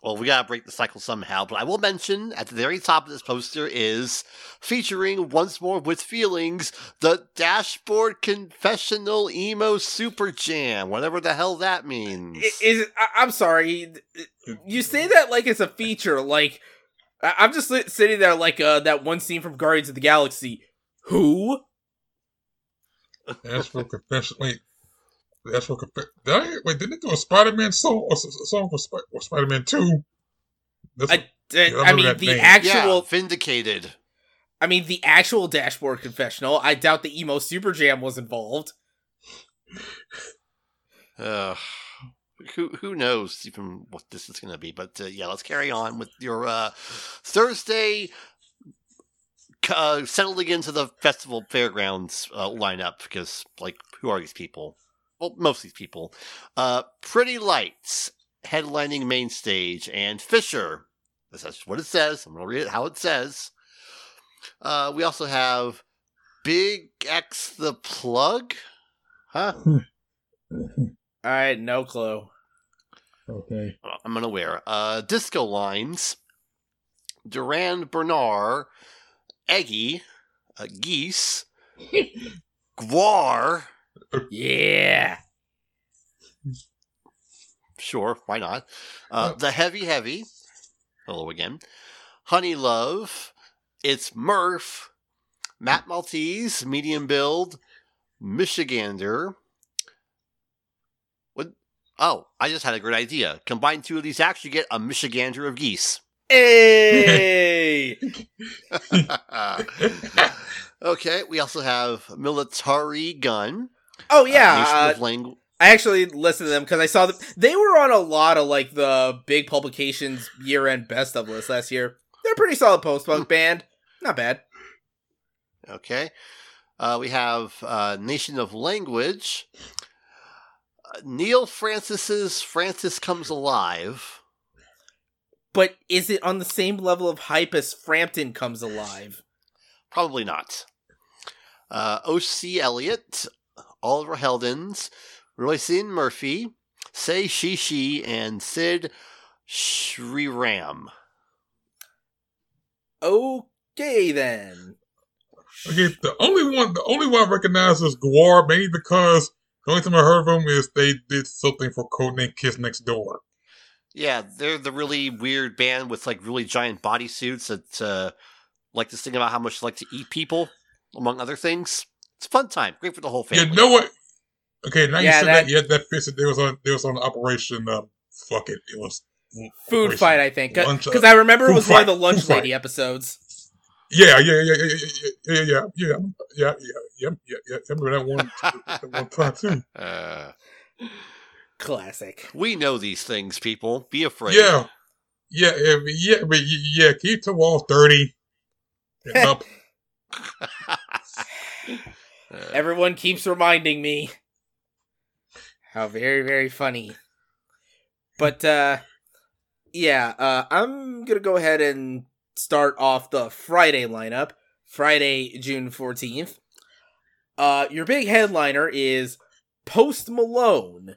Well, we gotta break the cycle somehow, but I will mention at the very top of this poster is featuring once more with feelings the Dashboard Confessional Emo Super Jam, whatever the hell that means. Is I, I'm sorry, you say that like it's a feature. Like I- I'm just sitting there like uh, that one scene from Guardians of the Galaxy. Who? That's for confession. Wait. That's for confession. Did I, wait, didn't they do a Spider Man song or s- s- song for, Sp- for Spider Man 2? That's, I, uh, I I mean the name. yeah, actual. vindicated. I mean the actual dashboard confessional. I doubt the emo super jam was involved. Uh, who who knows even what this is going to be? But uh, yeah, let's carry on with your uh, Thursday. Uh, settling into the festival fairgrounds uh, lineup because, like, who are these people? Well, most of these people. Uh, Pretty Lights headlining main stage, and Fisher. That's what it says. I'm going to read it how it says. Uh, we also have Big X the Plug. Huh? All right, no clue. okay. I'm unaware. Uh, Disco Lines, Durand Bernarr, Eggy, uh, Geese, GWAR. Yeah. Sure, why not? Uh, the Heavy Heavy, Hello again. Honey Love. It's Murph. Matt Maltese, medium build. Michigander. What? Oh, I just had a great idea. Combine two of these acts, you get a Michigander of geese. Hey! okay, we also have Military Gun. oh uh, yeah, Nation uh, of Lang- I actually listened to them because I saw them. They were on a lot of like the big publications year-end best of list last year. They're a pretty solid post-punk band. Not bad. Okay. Uh, we have uh, Nation of Language. Neal Francis's Francis Comes Alive. But is it on the same level of hype as Frampton comes alive? Probably not. Uh, O.C. Elliott, Oliver Heldens, Roisin Murphy, Say She She, and Sid Sriram. Okay then. Okay, the only one, the only one I recognize is GWAR, mainly because the only time I heard of them is they did something for Codename Kids Next Door. Yeah, they're the really weird band with like really giant bodysuits that uh, like to sing about how much they like to eat people, among other things. It's a fun time, great for the whole family. You know what? Okay, now you said that- that. Yeah, that fits it. There was on there was on Operation. Um, fuck it, it was Food Operation fight, I think, because I remember it Food was one of the lunch food fight. lady episodes. Yeah, yeah, yeah, yeah, yeah, yeah, yeah, yeah, yeah, yeah, yeah, yeah, yeah. I remember that one, that one time too. Uh, Classic. we know these things, people. Be afraid. Yeah, yeah, yeah, but yeah, but y- yeah. Keep the walls dirty and up. Uh, Everyone keeps reminding me how very, very funny. But uh yeah, uh I'm gonna go ahead and start off the Friday lineup. Friday, June 14th. Uh your big headliner is Post Malone.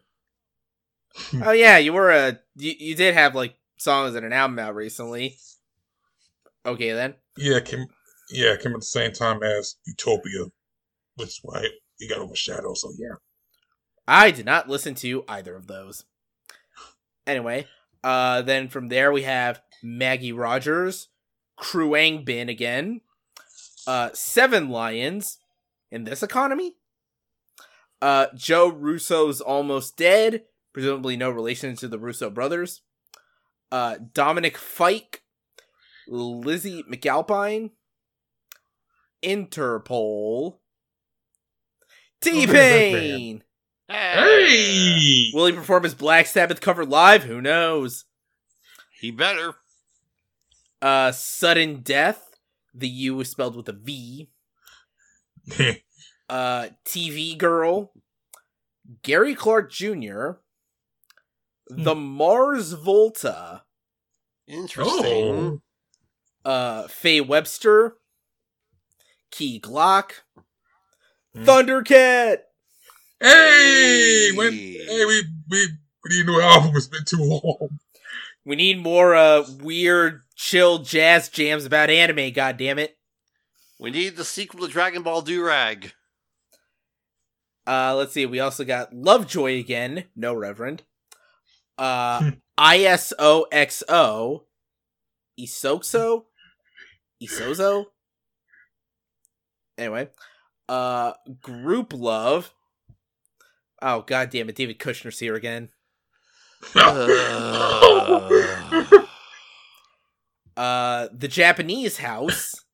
oh yeah, you were a you, you did have like songs and an album out recently. Okay then. Yeah, came, yeah, came at the same time as Utopia, which is why he got overshadowed. So yeah, I did not listen to either of those. Anyway, uh, then from there we have Maggie Rogers, Khruangbin again, uh, Seven Lions in this economy, uh, Joe Russo's Almost Dead, presumably no relation to the Russo brothers, uh, Dominic Fike, Lizzy McAlpine, Interpol, T Pain. hey, Will he perform his Black Sabbath cover live? Who knows? he better. Uh, sudden death. The U is spelled with a V. Uh, TV girl. Gary Clark Jr. The Mars Volta. Interesting. oh, Uh, Faye Webster. Key Glock. Hmm. Thundercat. hey, when, hey, we we we need a new album. It's been too long. We need more uh weird, chill jazz jams about anime. God damn it. We need the sequel to Dragon Ball Durag. Uh, let's see. We also got Lovejoy again. No Reverend. Uh, ISOXO. Isoxo? Isozo? Anyway. Uh, Grouplove. Oh, god damn it. David Kushner's here again. Uh, Uh, The Japanese House.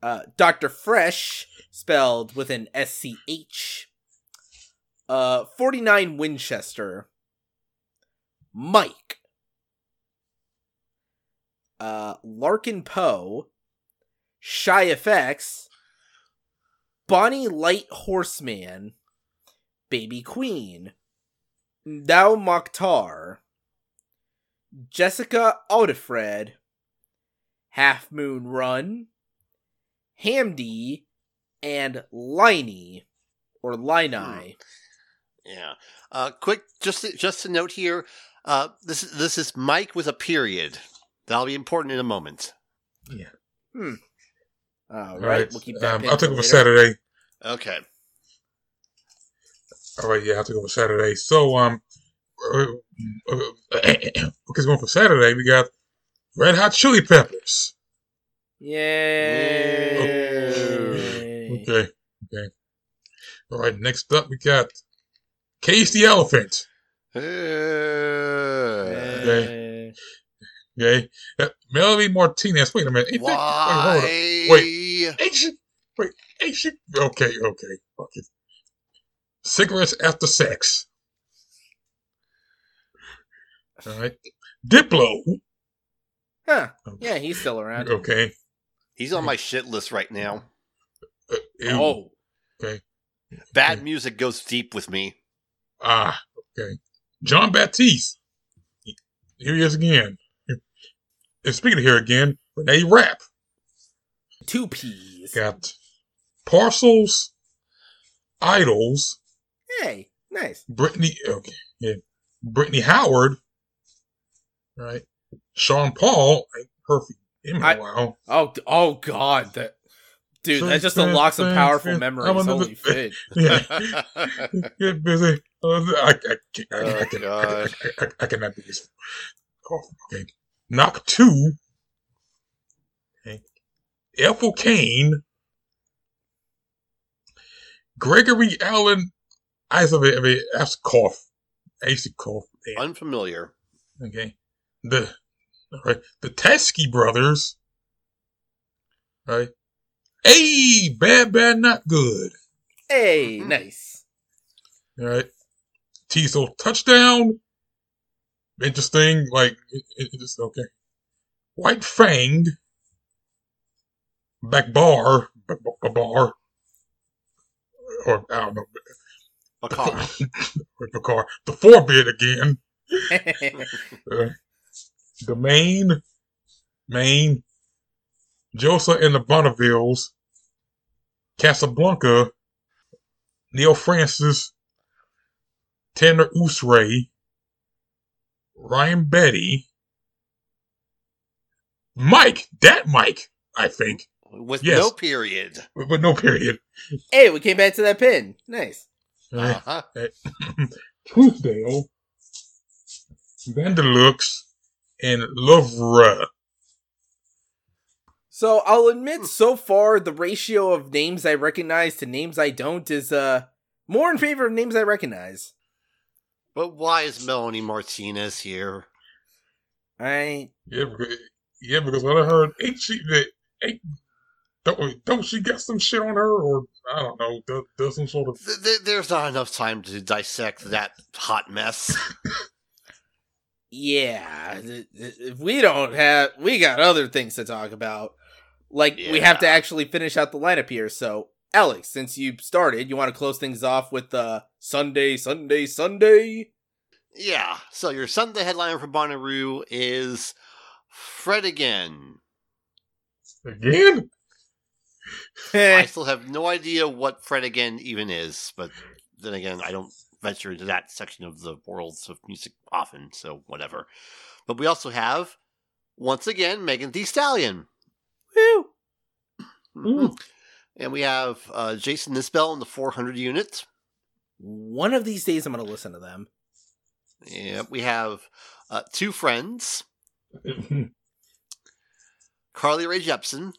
Uh, Dr. Fresch, spelled with an SCH. Uh, 49 Winchester. Mike. Uh, Larkin Poe. Shy FX, Bonnie Light Horseman. Baby Queen. Mdou Moctar. Jessica Audiffred. Half Moon Run. Hamdi. And Liney. Or Liney. yeah. Uh, quick, just to, just to note here. Uh, this this is Mike with a period. That'll be important in a moment. Yeah. Hmm. Alright, All right, we'll keep that. um, I'll take for it for. Saturday. Okay. All right, yeah, I'll take it for Saturday. So, um, uh, uh, because going for Saturday, we got Red Hot Chili Peppers. Yay! Okay, okay. All right, next up we got Cage the Elephant. Uh, Okay. Okay, uh, Melody Martinez. Wait a minute. Ain't that- Why? Wait, hold on. Wait. Ain't she? Wait, ain't she? Okay, okay. Fuck it. Cigarettes after sex. All right. Diplo. Huh. Yeah, he's still around. Okay. He's on my shit list right now. Uh, ew. Oh. Bad music goes deep with me. Ah, okay. Jon Batiste. Here he is again. And speaking of here again, Renee Rapp. Two peas. Got Parcels, IDLES, Hey, nice. Brittany, okay, yeah, Brittany Howard, right? Sean Paul, perfect in a I- while. Oh, oh God, that dude, that just unlocks some fans, powerful fans. memories. I'm another- Holy fit. Yeah, get busy. I, I, can't- I, I, Oh, can, I, I, I, I cannot do this. Oh, okay. Knock two. Okay. Ethel Cain. Gregory Allen. I have a, I mean, cough. I used to cough. Unfamiliar. Okay. The all right, the Teskey brothers. Right. Hey, bad, bad, not good. Hey, Mhm. nice. All right. Teezo Touchdown. Interesting. Like it, it, it's okay. White Fang. Back bar. b- b- bar. Or I don't know. A car. With the car. The four bit again. Uh, the main, main, Joseph and the Bonnevilles, Casablanca, Neal Francis, Tanner Usrey, Ryan Beatty, Mike, that Mike, I think, With Yes. no period. but, but no period. hey, we came back to that pin. Nice. Uh, Uh-huh. Truthdale, Vanderlux, and Lovra. So I'll admit, so far the ratio of names I recognize to names I don't is uh more in favor of names I recognize. But why is Melanie Martinez here? I Yeah, because, yeah, because when I heard, ain't she that? Ain't, don't don't she got some shit on her, or I don't know, does, does some sort of Th- th- there's not enough time to dissect that hot mess. yeah, th- th- if we don't have, we got other things to talk about. Like we have to actually finish out the lineup here. So Alex, since you started, you want to close things off with uh Sunday, Sunday, Sunday. yeah, so your Sunday headliner for Bonnaroo is Fred again. again. I still have no idea what Fred again even is, but then again, I don't venture into that section of the worlds of music often, so whatever. But we also have, once again, Megan Thee Stallion. Woo! Ooh. And we have uh, Jason Isbell in the 400 unit. One of these days, I'm gonna listen to them. Yep, we have uh, two friends, Carly Rae Jepsen,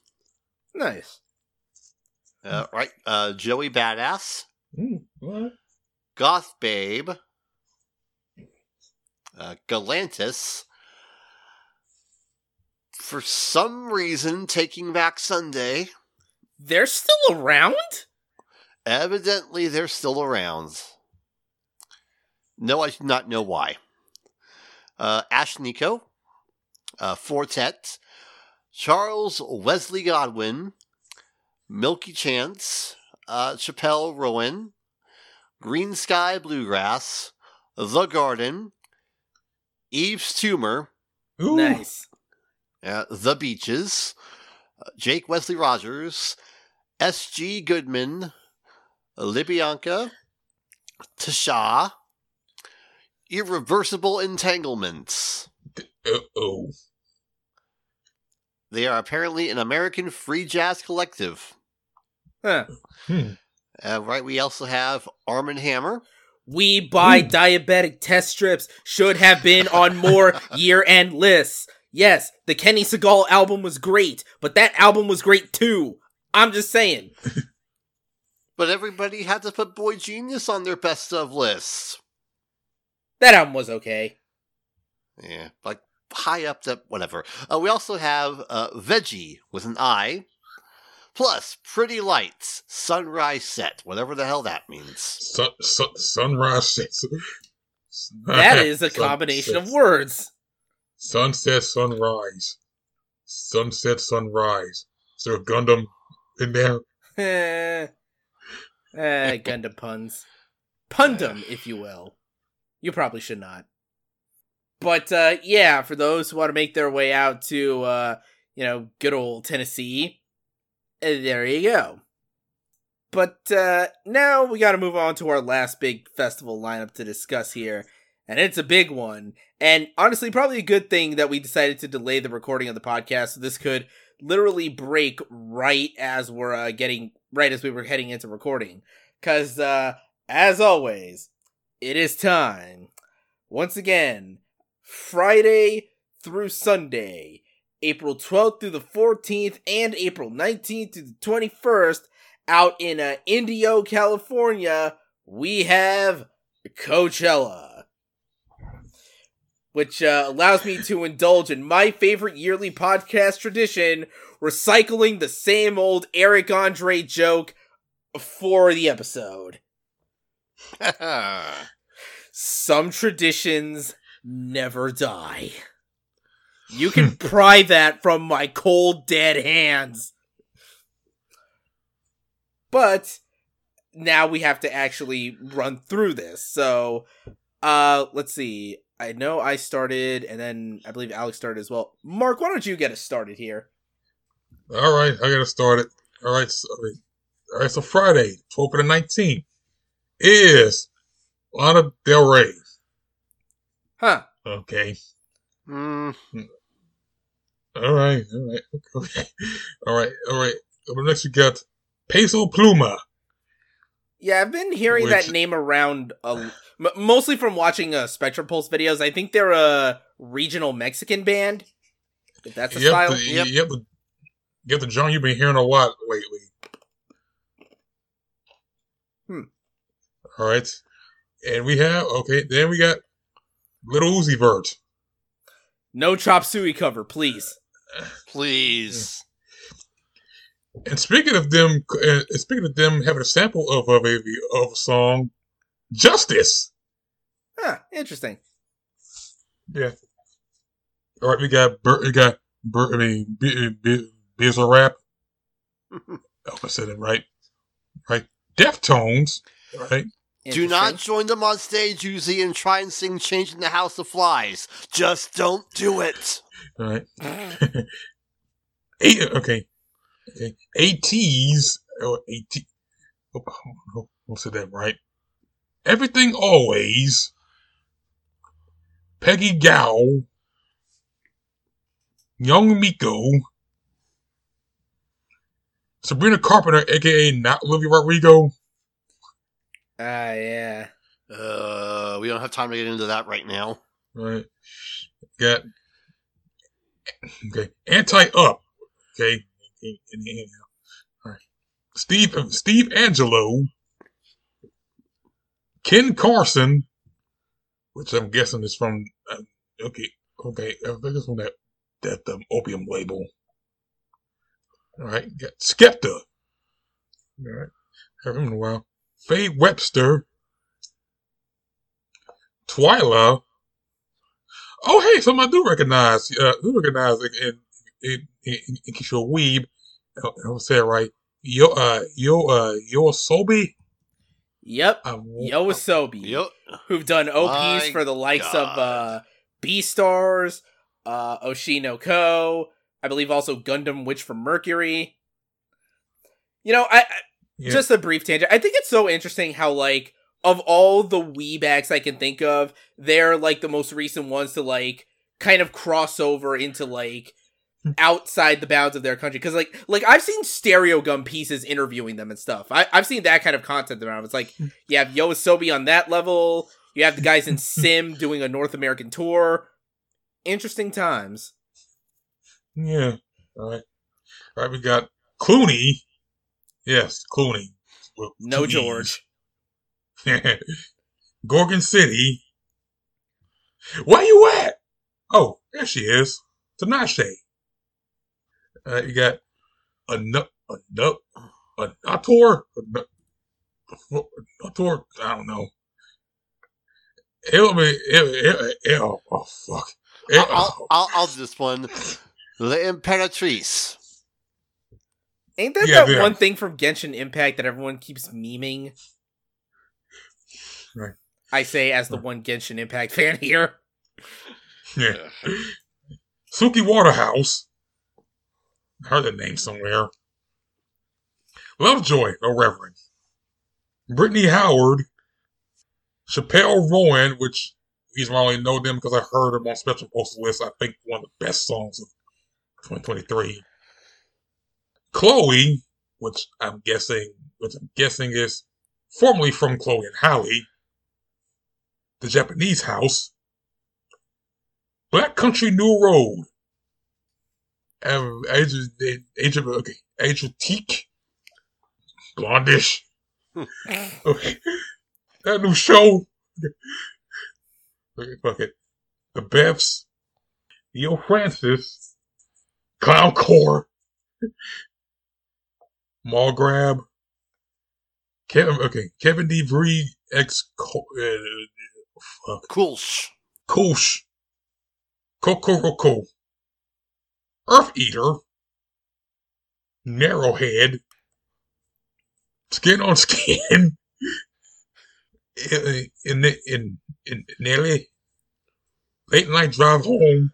Nice. uh, right? Uh, Joey Badass, Mm, what? Goth Babe, uh, Galantis. For some reason, Taking Back Sunday. They're still around. Evidently, they're still around. No, I do not know why. Uh, Ashnikko, uh, Fortet, Charles Wesley Godwin, Milky Chance, uh, Chappelle Rowan, Greensky Bluegrass, The Garden, Yves Tumor, Ooh. Nice. uh, The Beaches, uh, Jake Wesley Rogers, S.G. Goodman, Libianca, Tasha, Irreversible Entanglements. Uh-oh. They are apparently an American free jazz collective. Huh. Hmm. Uh, right, we also have Arm and Hammer. We buy Ooh. diabetic test strips should have been on more year end lists. Yes, the Kenny Segal album was great, but that album was great too. I'm just saying. But everybody had to put boygenius on their best of lists. That album was okay. Yeah, like high up to whatever. Uh, we also have uh, Veggie with an I, plus Pretty Lights, Sunrise Set, whatever the hell that means. Sun, sun, sunrise sets. That is a combination of words. Sunset, sunrise. Sunset, sunrise. Is there a Gundam in there? Eh, eh, Gundam puns. Pundum, if you will. You probably should not. But uh, yeah, for those who want to make their way out to uh, you know, good old Tennessee, eh, there you go. But uh, now we got to move on to our last big festival lineup to discuss here, and it's a big one. And honestly, probably a good thing that we decided to delay the recording of the podcast. So this could literally break right as we're uh, getting right as we were heading into recording, because uh, as always, it is time once again Friday through Sunday, April 12th through the 14th, and April 19th to the 21st, out in uh, Indio, California, we have Coachella. Which uh, allows me to indulge in my favorite yearly podcast tradition, recycling the same old Eric Andre joke for the episode. Some traditions never die. You can pry that from my cold, dead hands. But now we have to actually run through this. So, uh, let's see. I know I started, and then I believe Alex started as well. Mark, why don't you get us started here? All right, I gotta start it. All right, so, all right. So Friday, 12th to the 19th, is Lana Del Rey. Huh. Okay. Mm, All right. All right. Okay. All right. All right. Up next, we got Peso Pluma. Yeah, I've been hearing Which- that name around a, m- mostly from watching uh, Spectrum Pulse videos. I think they're a regional Mexican band. If that's a Yep, style. the, Yep. yep, the, yep, the John you've been hearing a lot lately. Hmm. All right. And we have, okay, then we got Lil Uzi Vert. No Chop Suey cover, please. Please. And speaking of them, uh, speaking of them having a sample of, of, a, of a song, Justice. Huh, interesting. Yeah. All right, we got Bert, we got Bert, I mean, B, B, Bizarrap. Oh, I said it right. Right. Deftones. Right. Do not join them on stage, Uzi, and try and sing Changing the House of Flies. Just don't do it. All right. Eight, okay. Okay. ATs. Oh, AT. Oh, oh, oh, said that right. Everything always. Peggy Gou. Young Miko. Sabrina Carpenter, aka not Olivia Rodrigo. Ah, yeah. Uh, we don't have time to get into that right now. Right. Got okay. Anti up. Okay. All right. Steve Steve Angelo. Ken Carson, which I'm guessing is from uh, okay okay I think it's from that that um, opium label. All right. Got Skepta. All right. Haven't in a while. Faye Webster. Twyla. Oh, hey, something I do recognize. Uh, do recognize in in in, in, in case you're a weeb. I don't say it right. Yo, uh, yo, uh, yo, Sobi. Yep. Um, Yoasobi. Yep. Who've done OPs My for the likes of God. uh, Beastars, uh, Oshi no Ko, I believe also Gundam Witch from Mercury. You know, I, I yeah, just a brief tangent. I think it's so interesting how like of all the weeb acts I can think of, they're like the most recent ones to like kind of cross over into like hmm. outside the bounds of their country because like like I've seen Stereogum pieces interviewing them and stuff. I, I've seen that kind of content around. It's like hmm. you have Yoasobi on that level. You have the guys in Sim doing a North American tour. Interesting times. Yeah. All right. All right. We got Clooney. Yes, Clooney. With No two George. Gorgon City. Where you at? Oh, there she is. Tinashe. All right. You got a nut, a nut, a Nator, a nut, Nator. I don't know. It'll be. It, it, it, oh, oh, fuck. It- I'll, I'll, I'll, I'll do this one. The Imperatrice. Ain't that Yeah, that yeah. one thing from Genshin Impact that everyone keeps memeing? Right. I say as the one Genshin Impact fan here. Yeah. Suki Waterhouse. I heard that name somewhere. Lovejoy, no reverend. Brittany Howard. Chappell Roan, which reason why I only know them because I heard them on Spectrum Postal List. I think one of the best songs of 2023. Chloe, which I'm guessing, which I'm guessing is formerly from Chloe and Halle. The Japanese House. Black Country New Road. Age of, age of, okay, age of teak. Blondish. okay. That new show. Okay, fuck it. The Beths. Yo Francis. Clown Core. Mall Grab. Kevin, okay, Kevin D. Bree, ex, uh, fuck. Kulsh. Koosh. Kokoroko. Earth Eater. Narrowhead. Skin on Skin. In, in, in, in Nelly. Late Night Drive Home.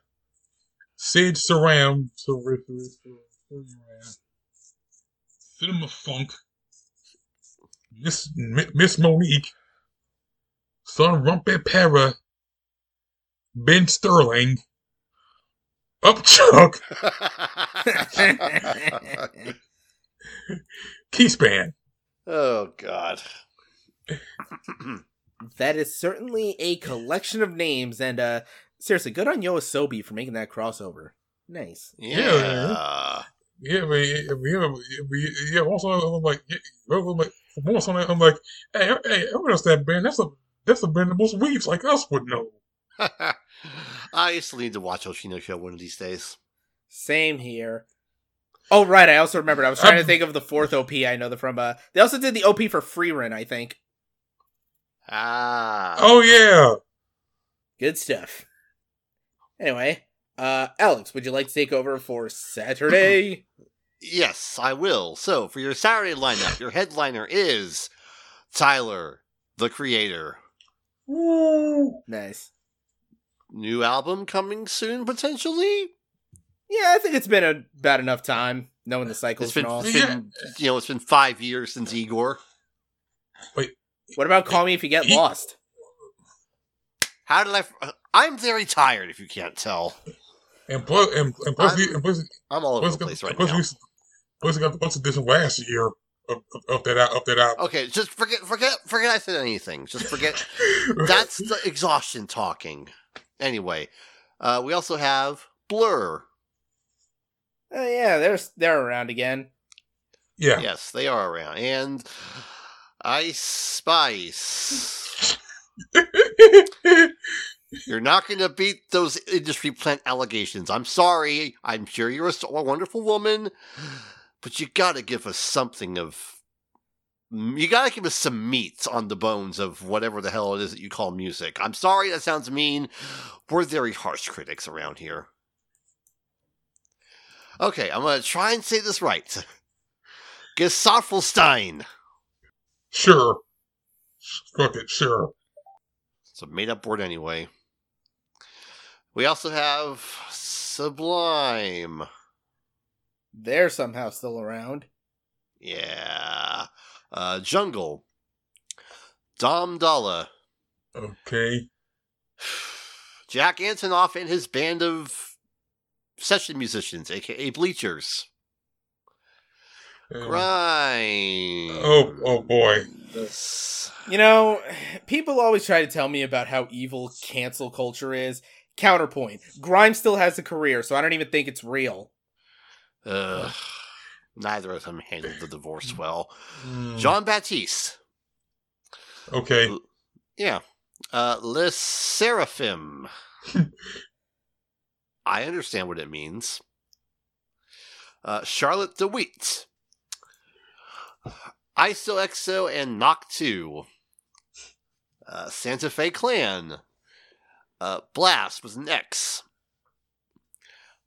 Sid Saram. Sar- Saram. Cinema Funk. Miss, Miss Monique. Son Rumpet Para. Ben Sterling, Upchuck, Keyspan. oh, God. that is certainly a collection of names, and uh seriously, good on Yoasobi for making that crossover. Nice. Yeah. Yeah, but yeah, but yeah, but yeah. Also, I'm like, yeah, I'm like, for once on I'm like, hey, hey, everyone else that band, that's a that's a band that most weebs like us would know. I still need to watch Oshino Show one of these days. Same here. Oh right, I also remembered. I was trying to Um, think of the fourth OP I know the from. Uh, they also did the OP for Frieren, I think. Ah. Oh yeah, Good stuff. Anyway, uh, Alex, would you like to take over for Saturday? Yes, I will. So, for your Saturday lineup, your headliner is Tyler, the Creator. Woo. nice. New album coming soon, potentially? Yeah, I think it's been a, about enough time knowing the cycles It's been, and all. been, you know, it's been five years since Igor. Wait. What about Call Me If You Get Lost? How did I? f- I'm very tired. If you can't tell, and plus, and, and plus, I'm- and plus, I'm all over plus, the place right plus, now. we, plus, we got the plus edition last year of, of, of that out, of that out. Okay, just forget, forget, forget I said anything. Just forget. That's the exhaustion talking. Anyway, uh, we also have Blur. Oh yeah, they're they're around again. yeah. Yes, they are around, and Ice Spice. You're not going to beat those industry plant allegations. I'm sorry. I'm sure you're a wonderful woman, but you got to give us something of. You got to give us some meat on the bones of whatever the hell it is that you call music. I'm sorry, that sounds mean. We're very harsh critics around here. Okay, I'm going to try and say this right. Gesaffelstein. Sure. Fuck it, sure. It's a made up word anyway. We also have Sublime. They're somehow still around. Yeah. Uh, Jungle. Dom Dalla. Okay. Jack Antonoff and his band of session musicians, aka Bleachers. Um, Grind. Oh, oh boy. You know, people always try to tell me about how evil cancel culture is. Counterpoint. Grimes still has a career, so I don't even think it's real. Ugh. Neither of them handled the divorce well. Mm, Jon Batiste. Okay. Yeah. Uh, LE SSERAFIM. I understand what it means. Uh, Charlotte de Witte. ISOXO and Knock 2. Uh, Santa Fe Klan. Uh, Blast was an X.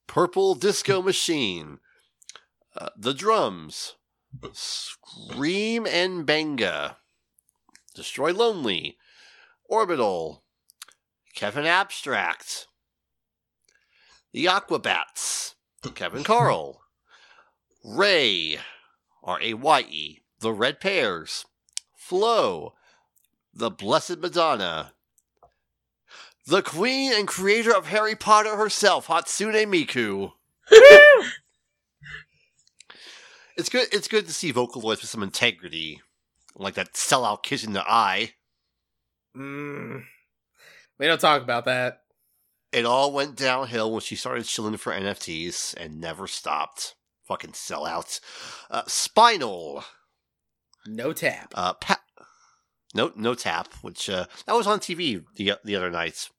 Purple Disco Machine. Uh, the Drums. Scream and Banga. Destroy Lonely. Orbital. Kevin Abstract. The Aquabats. Kevin Kaarl. Ray. R A Y E. The Red Pears. Flo. The Blessed Madonna. The queen and creator of Harry Potter herself, Hatsune Miku. it's good it's good to see Vocaloids with some integrity. Like that sellout kiss in the eye. Mm. We don't talk about that. It all went downhill when she started chilling for NFTs and never stopped. Fucking sellout. Uh, Spinal. No tap. Uh, pa- no, no tap. Which uh, that was on TV the the other night.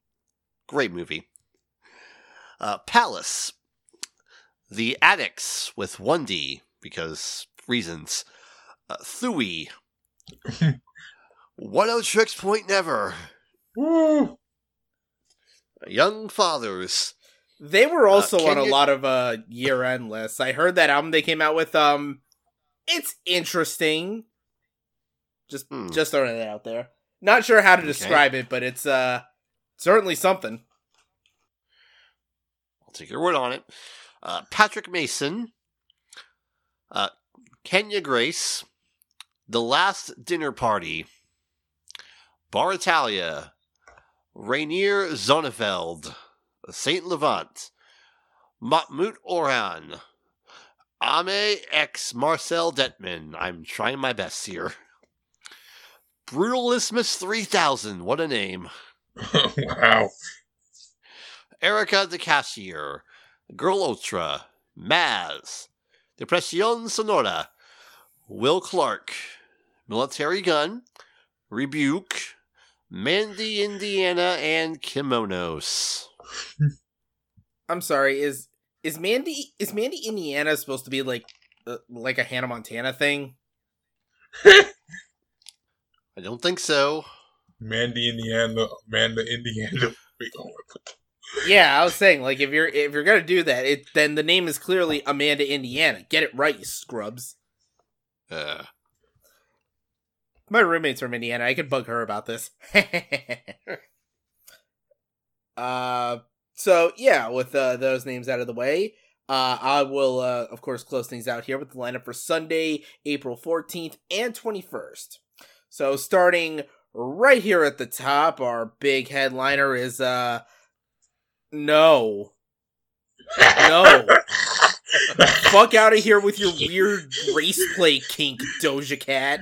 Great movie. Uh, Palace. The Adicts with one D because reasons. Uh, Thui. Oneohtrix Point Never. Woo. Young Fathers. They were also Uh, on a you- lot of uh year end lists. I heard that album they came out with. Um, it's interesting. Just Hmm. just throwing that out there. Not sure how to Okay. describe it, but it's uh certainly something. I'll take your word on it. Uh, Patrick Mason, uh, Kenya Grace, The Last Dinner Party, Bar Italia, Reinier Zonneveld, Saint Levant, Mahmut Orhan, Ame X Marcel Dettmann. I'm trying my best here. Brutalismus 3000. What a name. wow. Erika de Casier, Girl Ultra, Maz, Depression Sonora, Will Clark, Militarie Gun, Rebuke, Mandy Indiana, and Kimonos. I'm sorry. Is is Mandy is Mandy Indiana supposed to be like uh, like a Hannah Montana thing? I don't think so. Mandy, Indiana, Amanda, Indiana. Yeah, I was saying like if you're if you're gonna do that, it then the name is clearly Amanda Indiana. Get it right, you scrubs. Uh, My roommate's from Indiana. I could bug her about this. uh, so yeah, with uh, those names out of the way, uh, I will uh, of course close things out here with the lineup for Sunday, April fourteenth and twenty first. So starting right here at the top, our big headliner is uh, no, no, fuck out of here with your weird race play kink, Doja Cat.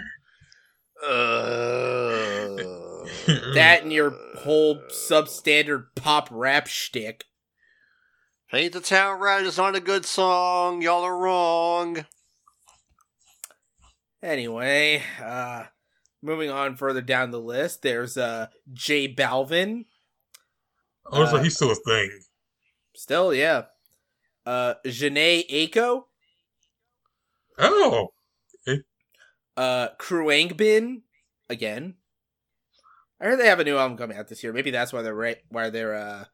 uh, That and your whole substandard pop rap shtick. Paint the Town Red is not a good song. Y'all are wrong. Anyway, uh moving on further down the list, there's uh J Balvin. Oh, so he's still a thing. Still, yeah. Uh Jhené Aiko, Oh, uh Khruangbin again. I heard they have a new album coming out this year. Maybe that's why they're ra- why they're uh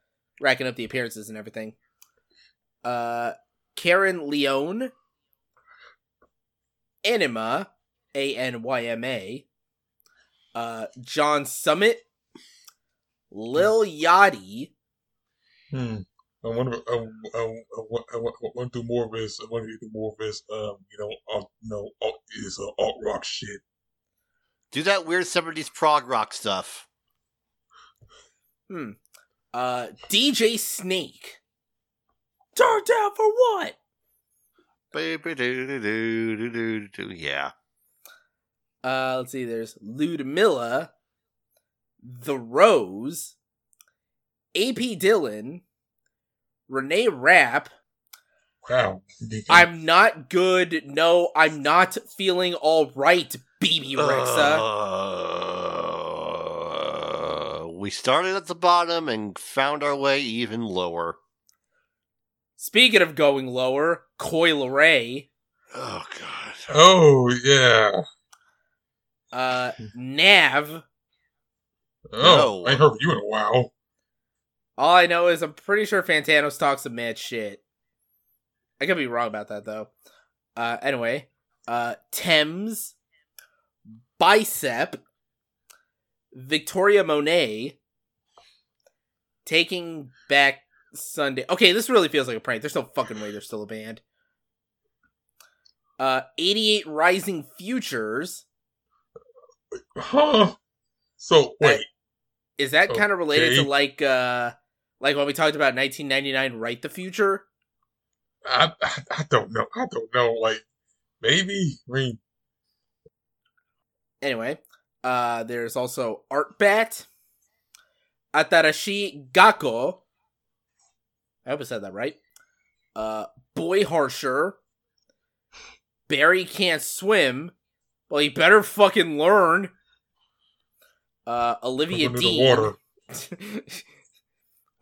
racking up the appearances and everything. Uh Carin León. Anyma, A N Y M A. Uh John Summit. Lil Yachty. hmm. I wonder. I, I, I, I, I want to do more of his. I want to do more of his. Um, you know, alt, no, alt, his uh, alt rock shit. Do that weird 70s prog rock stuff. Hmm. Uh DJ Snake. Turn down for what? Baby doo doo doo doo doo doo. Yeah. Uh, let's see. There's Ludmilla, The Rose, AP Dhillon, Renee Rapp. Wow. I'm not good. No, I'm not feeling all right, Bebe Rexha. Uh, we started at the bottom and found our way even lower. Speaking of going lower, Coi Leray, Oh god. Oh yeah. Uh, Nav. Oh, No. I ain't heard from you in a while. All I know is I'm pretty sure Fantanos talks some mad shit. I could be wrong about that though. Uh, anyway, uh, Tems, Bicep, Victoria Monet, Taking Back Sunday. Okay, this really feels like a prank. There's no fucking way they're still a band. Uh, 88 Rising Futures. Huh? So wait, Is that kind of related to like uh like when we talked about 1999 Write the Future? I, I I don't know. I don't know. Like maybe. I mean, Anyway, uh there's also Artbat, Atarashi Gakko. I hope I said that right. Uh Boy Harsher. Barry can't swim. Well, he better fucking learn. Uh Olivia Dean.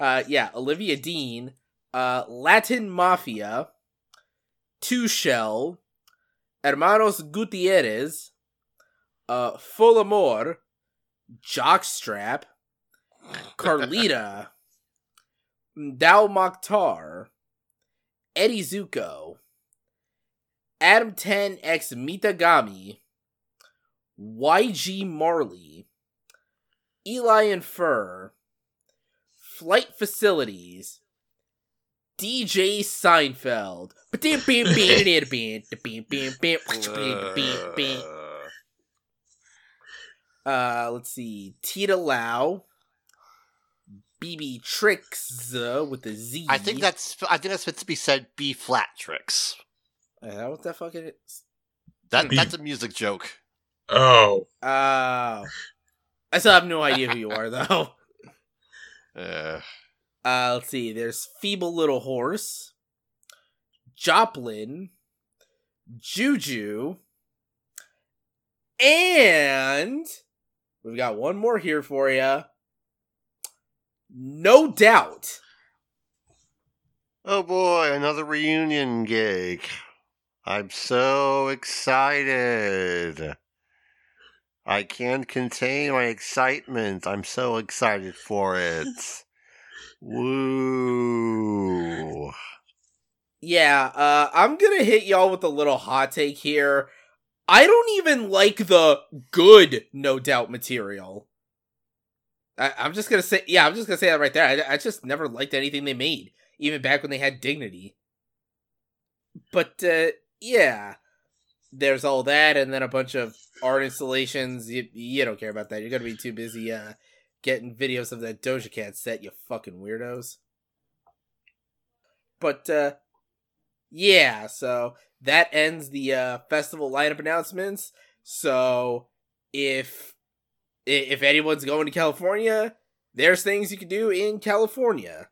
uh yeah, Olivia Dean, uh Latin Mafia, Two Shell, Hermanos Gutierrez, uh Full Amor, Jockstrap, Carlita, Mdou Moctar, Eddie Zuko, Adam 10 x Mitagami, YG Marley, Eli and Fur, Flight Facilities, DJ Seinfeld. Uh, let's see. Tita Lau, BB Tricks uh, with the Z. I think that's I think that's meant to be said B flat tricks. Uh, what the fuck it is? That B. that's a music joke. Oh, Oh. I still have no idea who you are, though. Uh, Uh, let's see. There's Feeble Little Horse, Joplin, Juju, and we've got one more here for you. No doubt. oh boy, another reunion gig. I'm so excited. I can't contain my excitement. I'm so excited for it. Woo. Yeah, uh, I'm gonna hit y'all with a little hot take here. I don't even like the good No Doubt material. I, I'm just gonna say, yeah, I'm just gonna say that right there. I, I just never liked anything they made, even back when they had dignity. But uh, yeah, there's all that, and then a bunch of art installations. You, you don't care about that. You're gonna be too busy uh, getting videos of that Doja Cat set. You fucking weirdos. But uh, yeah, so that ends the uh, festival lineup announcements. So if if anyone's going to California, there's things you can do in California.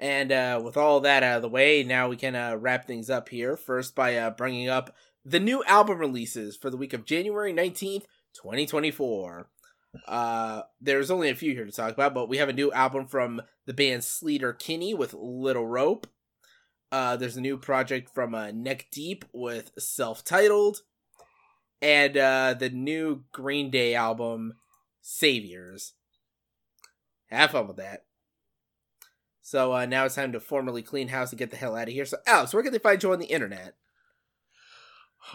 And uh, with all that out of the way, now we can uh, wrap things up here. First, by uh, bringing up the new album releases for the week of January 19th, 2024. Uh, there's only a few here to talk about, but we have a new album from the band Sleater Kinney with Little Rope. Uh, there's a new project from uh, Neck Deep with self titled. And the new Green Day album, Saviors. Have fun with that. So uh, now it's time to formally clean house and get the hell out of here. So, Alex, where can they find you on the internet?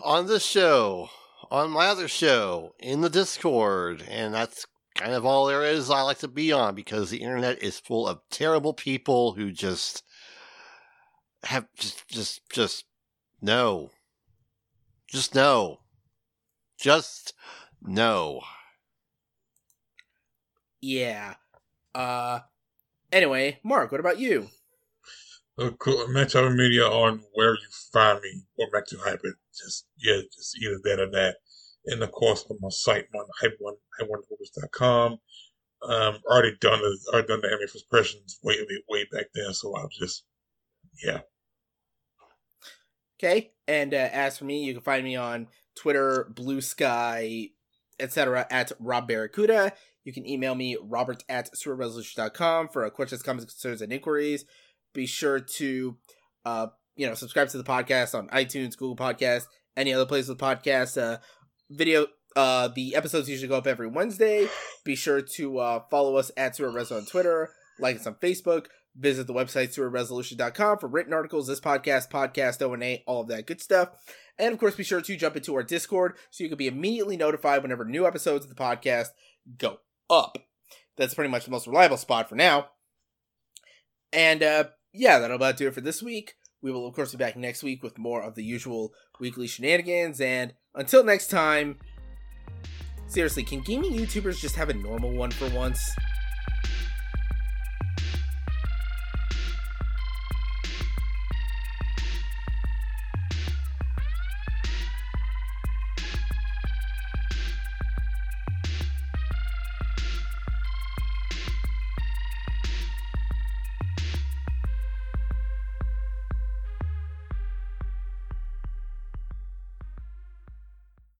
on this show, on my other show, in the Discord, and that's kind of all there is I like to be on because the internet is full of terrible people who just have just just just no. Just no. Just no. Yeah. Uh. Anyway, Mark, what about you? uh, cool. Media on where you find me or Match Hyper. Just yeah, just either that or that. And of course on my site, on hype1 hype1.com. um, already done the already done the anime first impressions way way back then. So I'm just yeah. Okay, and uh, as for me, you can find me on Twitter, Blue Sky, etc. at Rob Barracuda. You can email me, robert at sewerresolution.com for questions, comments, concerns, and inquiries. Be sure to, uh, you know, subscribe to the podcast on iTunes, Google Podcast, any other place with podcasts. Uh, video, uh, the episodes usually go up every Wednesday. Be sure to uh, follow us at Sewer Res on Twitter, like us on Facebook, visit the website sewerresolution.com for written articles, this podcast, podcast O&A, all of that good stuff. And of course, be sure to jump into our Discord so you can be immediately notified whenever new episodes of the podcast go up. That's pretty much the most reliable spot for now. And uh, yeah, that'll about do it for this week. We will, of course, be back next week with more of the usual weekly shenanigans. And until next time, seriously, can gaming YouTubers just have a normal one for once?